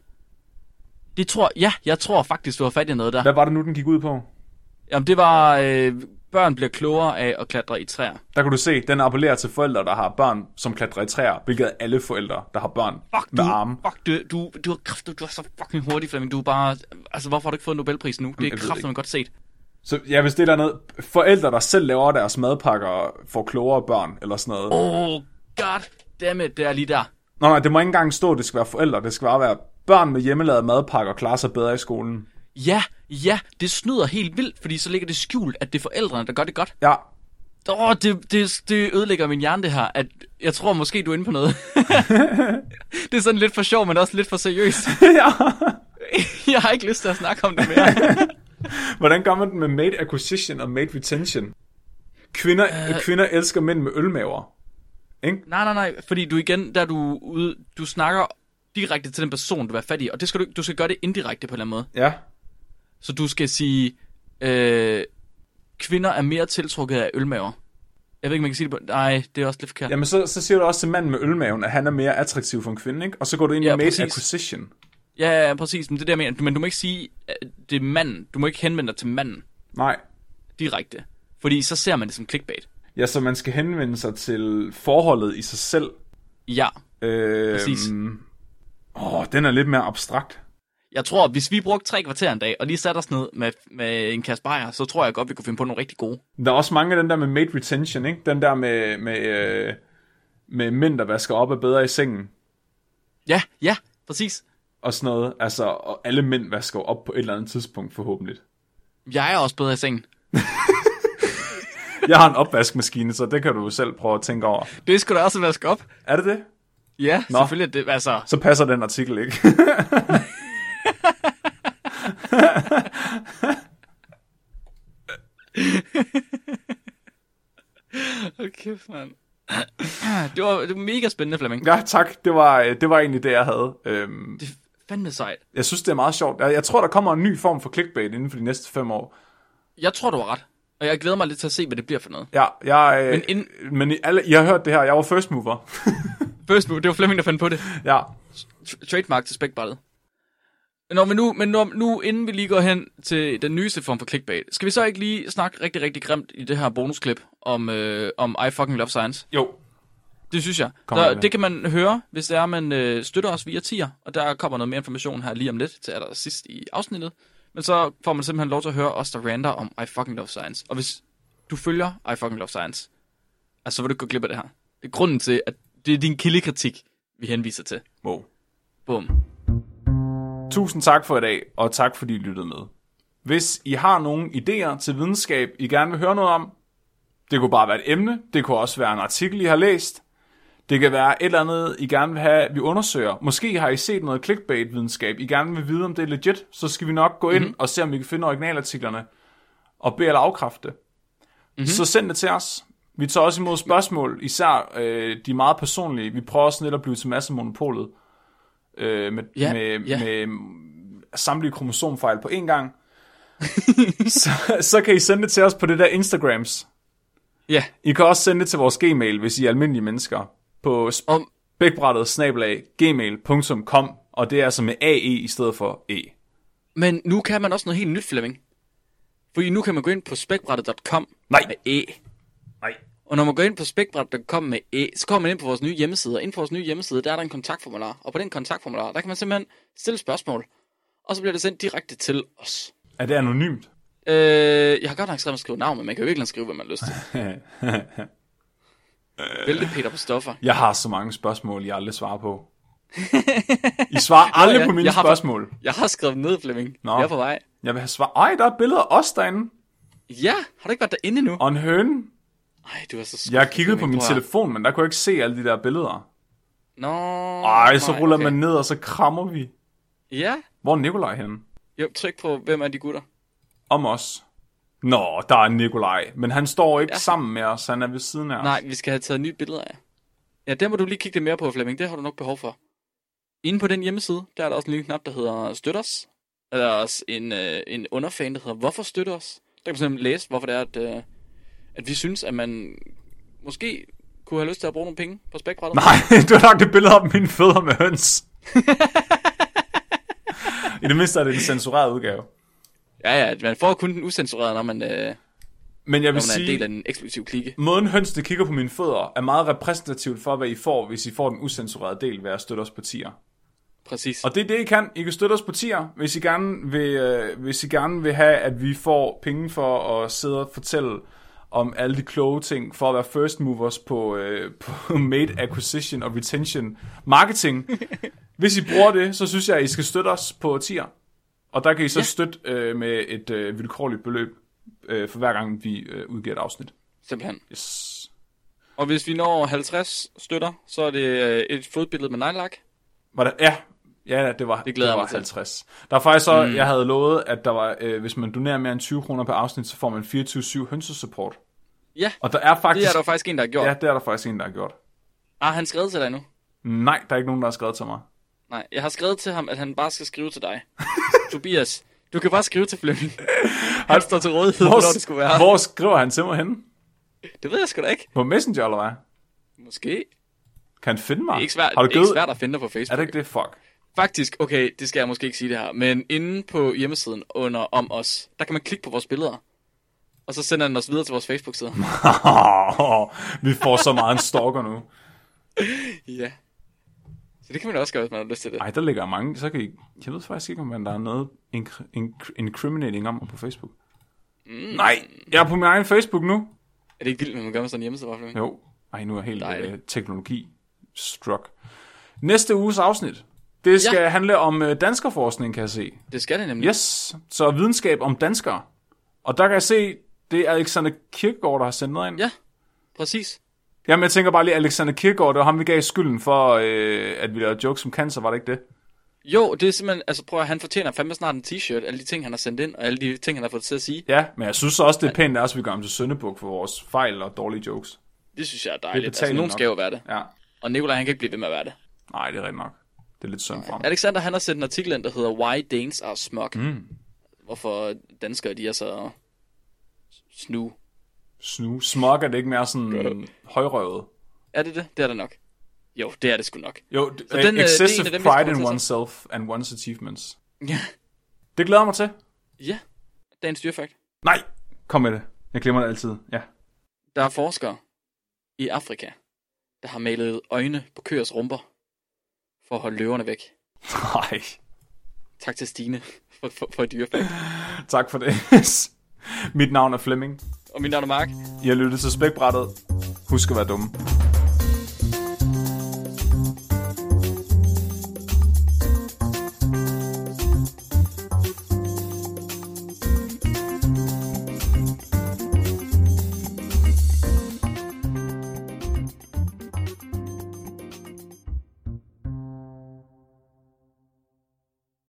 Speaker 2: Det tror, ja, jeg tror faktisk, du har fat i noget der.
Speaker 1: Hvad var det nu, den gik ud på?
Speaker 2: Jamen, det var, øh, børn bliver klogere af at klatre i træer.
Speaker 1: Der kan du se, den appellerer til forældre, der har børn, som klatrer i træer, hvilket er alle forældre, der har børn
Speaker 2: Fuck,
Speaker 1: med
Speaker 2: du,
Speaker 1: arme.
Speaker 2: fuck, du, du, du, er kraft, du er så fucking hurtig, Flemming. Du er bare, altså, hvorfor har du ikke fået Nobelprisen nu? Det er kraftigt,
Speaker 1: ikke.
Speaker 2: godt set.
Speaker 1: Så ja, hvis det er noget, forældre, der selv laver deres madpakker, får klogere børn, eller sådan noget. Oh.
Speaker 2: God damn it, det er lige der.
Speaker 1: Nå nej, det må ikke engang stå, det skal være forældre. Det skal bare være børn med hjemmelavede madpakker, klarer sig bedre i skolen.
Speaker 2: Ja, ja, det snyder helt vildt, fordi så ligger det skjult, at det er forældrene, der gør det godt.
Speaker 1: Ja,
Speaker 2: Åh, oh, det, det, det ødelægger min hjerne, det her. At jeg tror måske, du er inde på noget. det er sådan lidt for sjov, men også lidt for seriøst.
Speaker 1: ja.
Speaker 2: jeg har ikke lyst til at snakke om det mere.
Speaker 1: Hvordan gør man den med mate acquisition og mate retention? Kvinder, uh... kvinder elsker mænd med ølmaver. Ikke?
Speaker 2: nej, nej, nej, fordi du igen, der er du ude, du snakker direkte til den person, du er fat i, og det skal du, du skal gøre det indirekte på en eller anden måde.
Speaker 1: Ja.
Speaker 2: Så du skal sige, øh, kvinder er mere tiltrukket af ølmaver. Jeg ved ikke, man kan sige det på... Nej, det er også lidt forkert.
Speaker 1: Jamen, så, så siger du også til manden med ølmaven, at han er mere attraktiv for en kvinde, ikke? Og så går du ind
Speaker 2: Ja,
Speaker 1: i mate
Speaker 2: præcis.
Speaker 1: acquisition.
Speaker 2: Ja, ja, præcis. Men det er jeg mener. Men du må ikke sige, at det er manden. Du må ikke henvende dig til manden
Speaker 1: Nej.
Speaker 2: direkte. Fordi så ser man det som clickbait.
Speaker 1: Ja, så man skal henvende sig til forholdet i sig selv.
Speaker 2: Ja.
Speaker 1: Øh,
Speaker 2: Præcis.
Speaker 1: Åh, den er lidt mere abstrakt.
Speaker 2: Jeg tror, hvis vi brugte tre kvarter en dag, og lige satte os ned med, med en kasse bajer, så tror jeg godt, vi kunne finde på nogle rigtig gode.
Speaker 1: Der er også mange af den der med mate retention, ikke? Den der med, med, øh, med mænd, der vasker op er bedre i sengen.
Speaker 2: Ja, ja, præcis.
Speaker 1: Og sådan noget. Altså, og alle mænd vasker op på et eller andet tidspunkt, forhåbentlig.
Speaker 2: Jeg er også bedre i sengen.
Speaker 1: Jeg har en opvaskemaskine, så det kan du selv prøve at tænke over.
Speaker 2: Det skulle da også vaske op.
Speaker 1: Er det det?
Speaker 2: Ja,
Speaker 1: Nå.
Speaker 2: Selvfølgelig. Det, altså,
Speaker 1: Så passer den artikel ikke.
Speaker 2: okay, mand. Det var, det var mega spændende, Flemming.
Speaker 1: Ja, tak. Det var, øh, det var egentlig det, jeg havde. Øhm,
Speaker 2: Det fandme sejt.
Speaker 1: jeg synes, det er meget sjovt. Jeg, jeg tror, der kommer en ny form for clickbait inden for de næste fem år.
Speaker 2: Jeg tror, du har ret. Og jeg glæder mig lidt til at se, hvad det bliver for noget.
Speaker 1: Ja, jeg,
Speaker 2: Men ind-
Speaker 1: men I, alle, I har hørt det her. Jeg var first mover.
Speaker 2: First move, det var Flemming, der fandt på det.
Speaker 1: ja.
Speaker 2: Tr- trademark til spækbrættet. Nå, men nu, men nu, nu, inden vi lige går hen til den nyeste form for clickbait, skal vi så ikke lige snakke rigtig, rigtig grimt i det her bonusklip om, øh, om I fucking love science?
Speaker 1: Jo.
Speaker 2: Det synes jeg. Så,
Speaker 1: det.
Speaker 2: kan man høre, hvis det er, man øh, støtter os via tier, og der kommer noget mere information her lige om lidt til aller sidst i afsnittet. Men så får man simpelthen lov til at høre os, der ranter om I fucking love science. Og hvis du følger I fucking love science, altså, så vil du gå glip af det her. Det er grunden til, at det er din kildekritik, vi henviser til.
Speaker 1: Wow.
Speaker 2: Bum.
Speaker 1: Tusind tak for i dag, og tak fordi I lyttede med. Hvis I har nogle idéer til videnskab, I gerne vil høre noget om, det kunne bare være et emne, det kunne også være en artikel, I har læst, det kan være et eller andet, I gerne vil have, vi undersøger. Måske har I set noget clickbait-videnskab, I gerne vil vide, om det er legit, så skal vi nok gå ind mm-hmm. og se, om vi kan finde originalartiklerne, og bede eller afkræfte det. Mm-hmm. Så send det til os. Vi tager også imod spørgsmål, især øh, de meget personlige. Vi prøver også lidt at blive til masse monopolet øh, med,
Speaker 2: Ja,
Speaker 1: med,
Speaker 2: ja.
Speaker 1: med samtlige kromosomfejl på én gang. så, så kan I sende det til os på det der Instagrams.
Speaker 2: Ja,
Speaker 1: I kan også sende det til vores gmail, hvis I er almindelige mennesker, på spækbrættet snablag gmail.com, og det er altså med AE i stedet for E.
Speaker 2: men nu kan man også noget helt nyt, Flemming. Fordi nu kan man gå ind på spækbrættet.com
Speaker 1: Nej.
Speaker 2: med E.
Speaker 1: Nej.
Speaker 2: Og når man går ind på spækbrættet.com med E, så kommer man ind på vores nye hjemmeside. Og inden for vores nye hjemmeside, der er der en kontaktformular. Og på den kontaktformular, der kan man simpelthen stille spørgsmål. Og så bliver det sendt direkte til os.
Speaker 1: Er det anonymt?
Speaker 2: Øh, jeg har godt nok skrevet at skrive navn, men man kan jo virkelig skrive, hvad man har lyst til. Vælte Peter på stoffer.
Speaker 1: Jeg har så mange spørgsmål, jeg aldrig svarer på. I svarer aldrig
Speaker 2: ja,
Speaker 1: på mine
Speaker 2: jeg har-
Speaker 1: spørgsmål.
Speaker 2: Jeg har skrevet ned, Flemming.
Speaker 1: Nå.
Speaker 2: Jeg er på vej.
Speaker 1: Jeg vil have svar. Ej, der er billeder af os derinde.
Speaker 2: Ja, har du ikke været derinde nu?
Speaker 1: Og en høne.
Speaker 2: Ej, du er så
Speaker 1: Jeg har kigget på min telefon, men der kunne jeg ikke se alle de der billeder.
Speaker 2: Nå.
Speaker 1: Ej, så
Speaker 2: nej,
Speaker 1: ruller
Speaker 2: okay.
Speaker 1: man ned, og så krammer vi.
Speaker 2: Ja,
Speaker 1: Hvor er Nikolaj henne?
Speaker 2: jo, tryk på, hvem er de gutter?
Speaker 1: Om os. Nå, der er Nikolaj. Men han står ikke
Speaker 2: Ja.
Speaker 1: sammen med os, han er ved siden af os.
Speaker 2: Nej, vi skal have taget nye billeder af. Ja, der må du lige kigge lidt mere på, Flemming. Det har du nok behov for. Inde på den hjemmeside, der er der også en lille knap, der hedder Støt os. Der er også en, øh, en underfan, der hedder Hvorfor støtter os? Der kan man simpelthen læse, hvorfor det er, at, øh, at vi synes, at man måske kunne have lyst til at bruge nogle penge på spækbrættet.
Speaker 1: Nej, du har lagt et billede op af mine fødder med høns. I det mindste er det en censureret udgave.
Speaker 2: Ja, ja, man får kun den usensurerede, når man, øh,
Speaker 1: Men jeg vil
Speaker 2: man er en del
Speaker 1: sige,
Speaker 2: af en eksklusiv klikke.
Speaker 1: måden hønsene kigger på mine fødder, er meget repræsentativt for, hvad I får, hvis I får den usensurerede del ved at støtte os på tier.
Speaker 2: Præcis.
Speaker 1: Og det er det, I kan. I kan støtte os på tier, hvis I gerne vil, øh, hvis I gerne vil have, at vi får penge for at sidde og fortælle om alle de kloge ting, for at være first movers på, øh, på made acquisition og retention marketing. Hvis I bruger det, så synes jeg, at I skal støtte os på tier. Og der kan I så
Speaker 2: Ja.
Speaker 1: støtte øh, med et øh, vilkårligt beløb øh, for hver gang, vi øh, udgiver et afsnit.
Speaker 2: Simpelthen.
Speaker 1: Yes.
Speaker 2: Og hvis vi når 50 støtter, så er det øh, et fodbillede med nejlak.
Speaker 1: Var det? Ja, ja, det var,
Speaker 2: Det glæder
Speaker 1: det var
Speaker 2: mig til.
Speaker 1: 50. Der er faktisk så, mm. jeg havde lovet, at der var, øh, hvis man donerer mere end 20 kroner per afsnit, så får man 24-7 hønsesupport.
Speaker 2: Ja,
Speaker 1: Og der er
Speaker 2: det
Speaker 1: faktisk...
Speaker 2: er der faktisk en, der har gjort.
Speaker 1: Ja, det er der faktisk en, der har gjort.
Speaker 2: Ah, han skrevet til dig nu?
Speaker 1: Nej, der er ikke nogen, der har skrevet til mig.
Speaker 2: Nej, jeg har skrevet til ham, at han bare skal skrive til dig. Tobias, du kan bare skrive til Flemming. Han står til rådighed,
Speaker 1: Hvor,
Speaker 2: hvornår det skulle være.
Speaker 1: hvor skriver han til mig henne?
Speaker 2: Det ved jeg sgu da ikke.
Speaker 1: På Messenger, eller hvad?
Speaker 2: Måske.
Speaker 1: Kan han finde mig?
Speaker 2: Det er ikke svært,
Speaker 1: har du
Speaker 2: det er ikke svært at finde dig på Facebook.
Speaker 1: Er det ikke det? Fuck.
Speaker 2: Faktisk, okay, det skal jeg måske ikke sige det her, men inde på hjemmesiden under om os, der kan man klikke på vores billeder. Og så sender den os videre til vores Facebook-side.
Speaker 1: vi får så meget en stalker nu.
Speaker 2: ja. Så det kan man også gøre, hvis man har lyst til det.
Speaker 1: Ej, der ligger mange. Så kan I... Jeg ved faktisk ikke, om der er noget inc- incriminating om mig på Facebook. Mm. Nej, jeg er på min egen Facebook nu.
Speaker 2: Er det ikke vildt, hvad man gør med sådan en hjemmeside?
Speaker 1: Jo. Ej, nu er jeg helt øh, teknologi struck. Næste uges afsnit. Det skal ja. handle om øh, danskerforskning, kan jeg se.
Speaker 2: Det skal det nemlig.
Speaker 1: Yes, så videnskab om danskere. Og der kan jeg se, det er Alexander Kirkegaard, der har sendt noget ind.
Speaker 2: Ja, præcis.
Speaker 1: Jamen, jeg tænker bare lige, Alexander Kirkegaard, det var ham, vi gav skylden for, øh, at vi lavede jokes om cancer, var det ikke det?
Speaker 2: Jo, det er simpelthen, altså prøv at han fortjener fandme snart en t-shirt, alle de ting, han har sendt ind, og alle de ting, han har fået til at sige.
Speaker 1: Ja, men jeg synes også, det er pænt, at vi gør ham til Søndebuk for vores fejl og dårlige jokes.
Speaker 2: Det synes jeg er dejligt. Altså,
Speaker 1: betaling
Speaker 2: nogen
Speaker 1: nok.
Speaker 2: skal jo være det.
Speaker 1: Ja.
Speaker 2: Og Nikolaj, han kan ikke blive ved med at være det.
Speaker 1: Nej, det er rigtigt nok. Det er lidt synd for ham.
Speaker 2: Alexander, han har sendt en artikel ind, der hedder Why Danes Are Smug.
Speaker 1: Mm.
Speaker 2: Hvorfor danskere, de er så snu.
Speaker 1: Snu. Smog er det ikke mere sådan højrøvet.
Speaker 2: Er det det? Det er det nok. Jo, det er det sgu nok.
Speaker 1: Jo, d-
Speaker 2: den, øh, det er
Speaker 1: excessive
Speaker 2: af dem,
Speaker 1: pride in oneself and one's achievements.
Speaker 2: Ja.
Speaker 1: Det glæder mig til.
Speaker 2: Ja. Dagens dyrfakt.
Speaker 1: Nej, kom med det. Jeg glemmer det altid. Ja.
Speaker 2: Der er forskere i Afrika, der har malet øjne på køers rumper for at holde løverne væk.
Speaker 1: Nej.
Speaker 2: Tak til Stine for, for, for dyrefakt.
Speaker 1: Tak for det. Mit navn er Flemming.
Speaker 2: Og mit navn er Mark.
Speaker 1: I har lyttet til Spækbrættet. Husk at være dumme.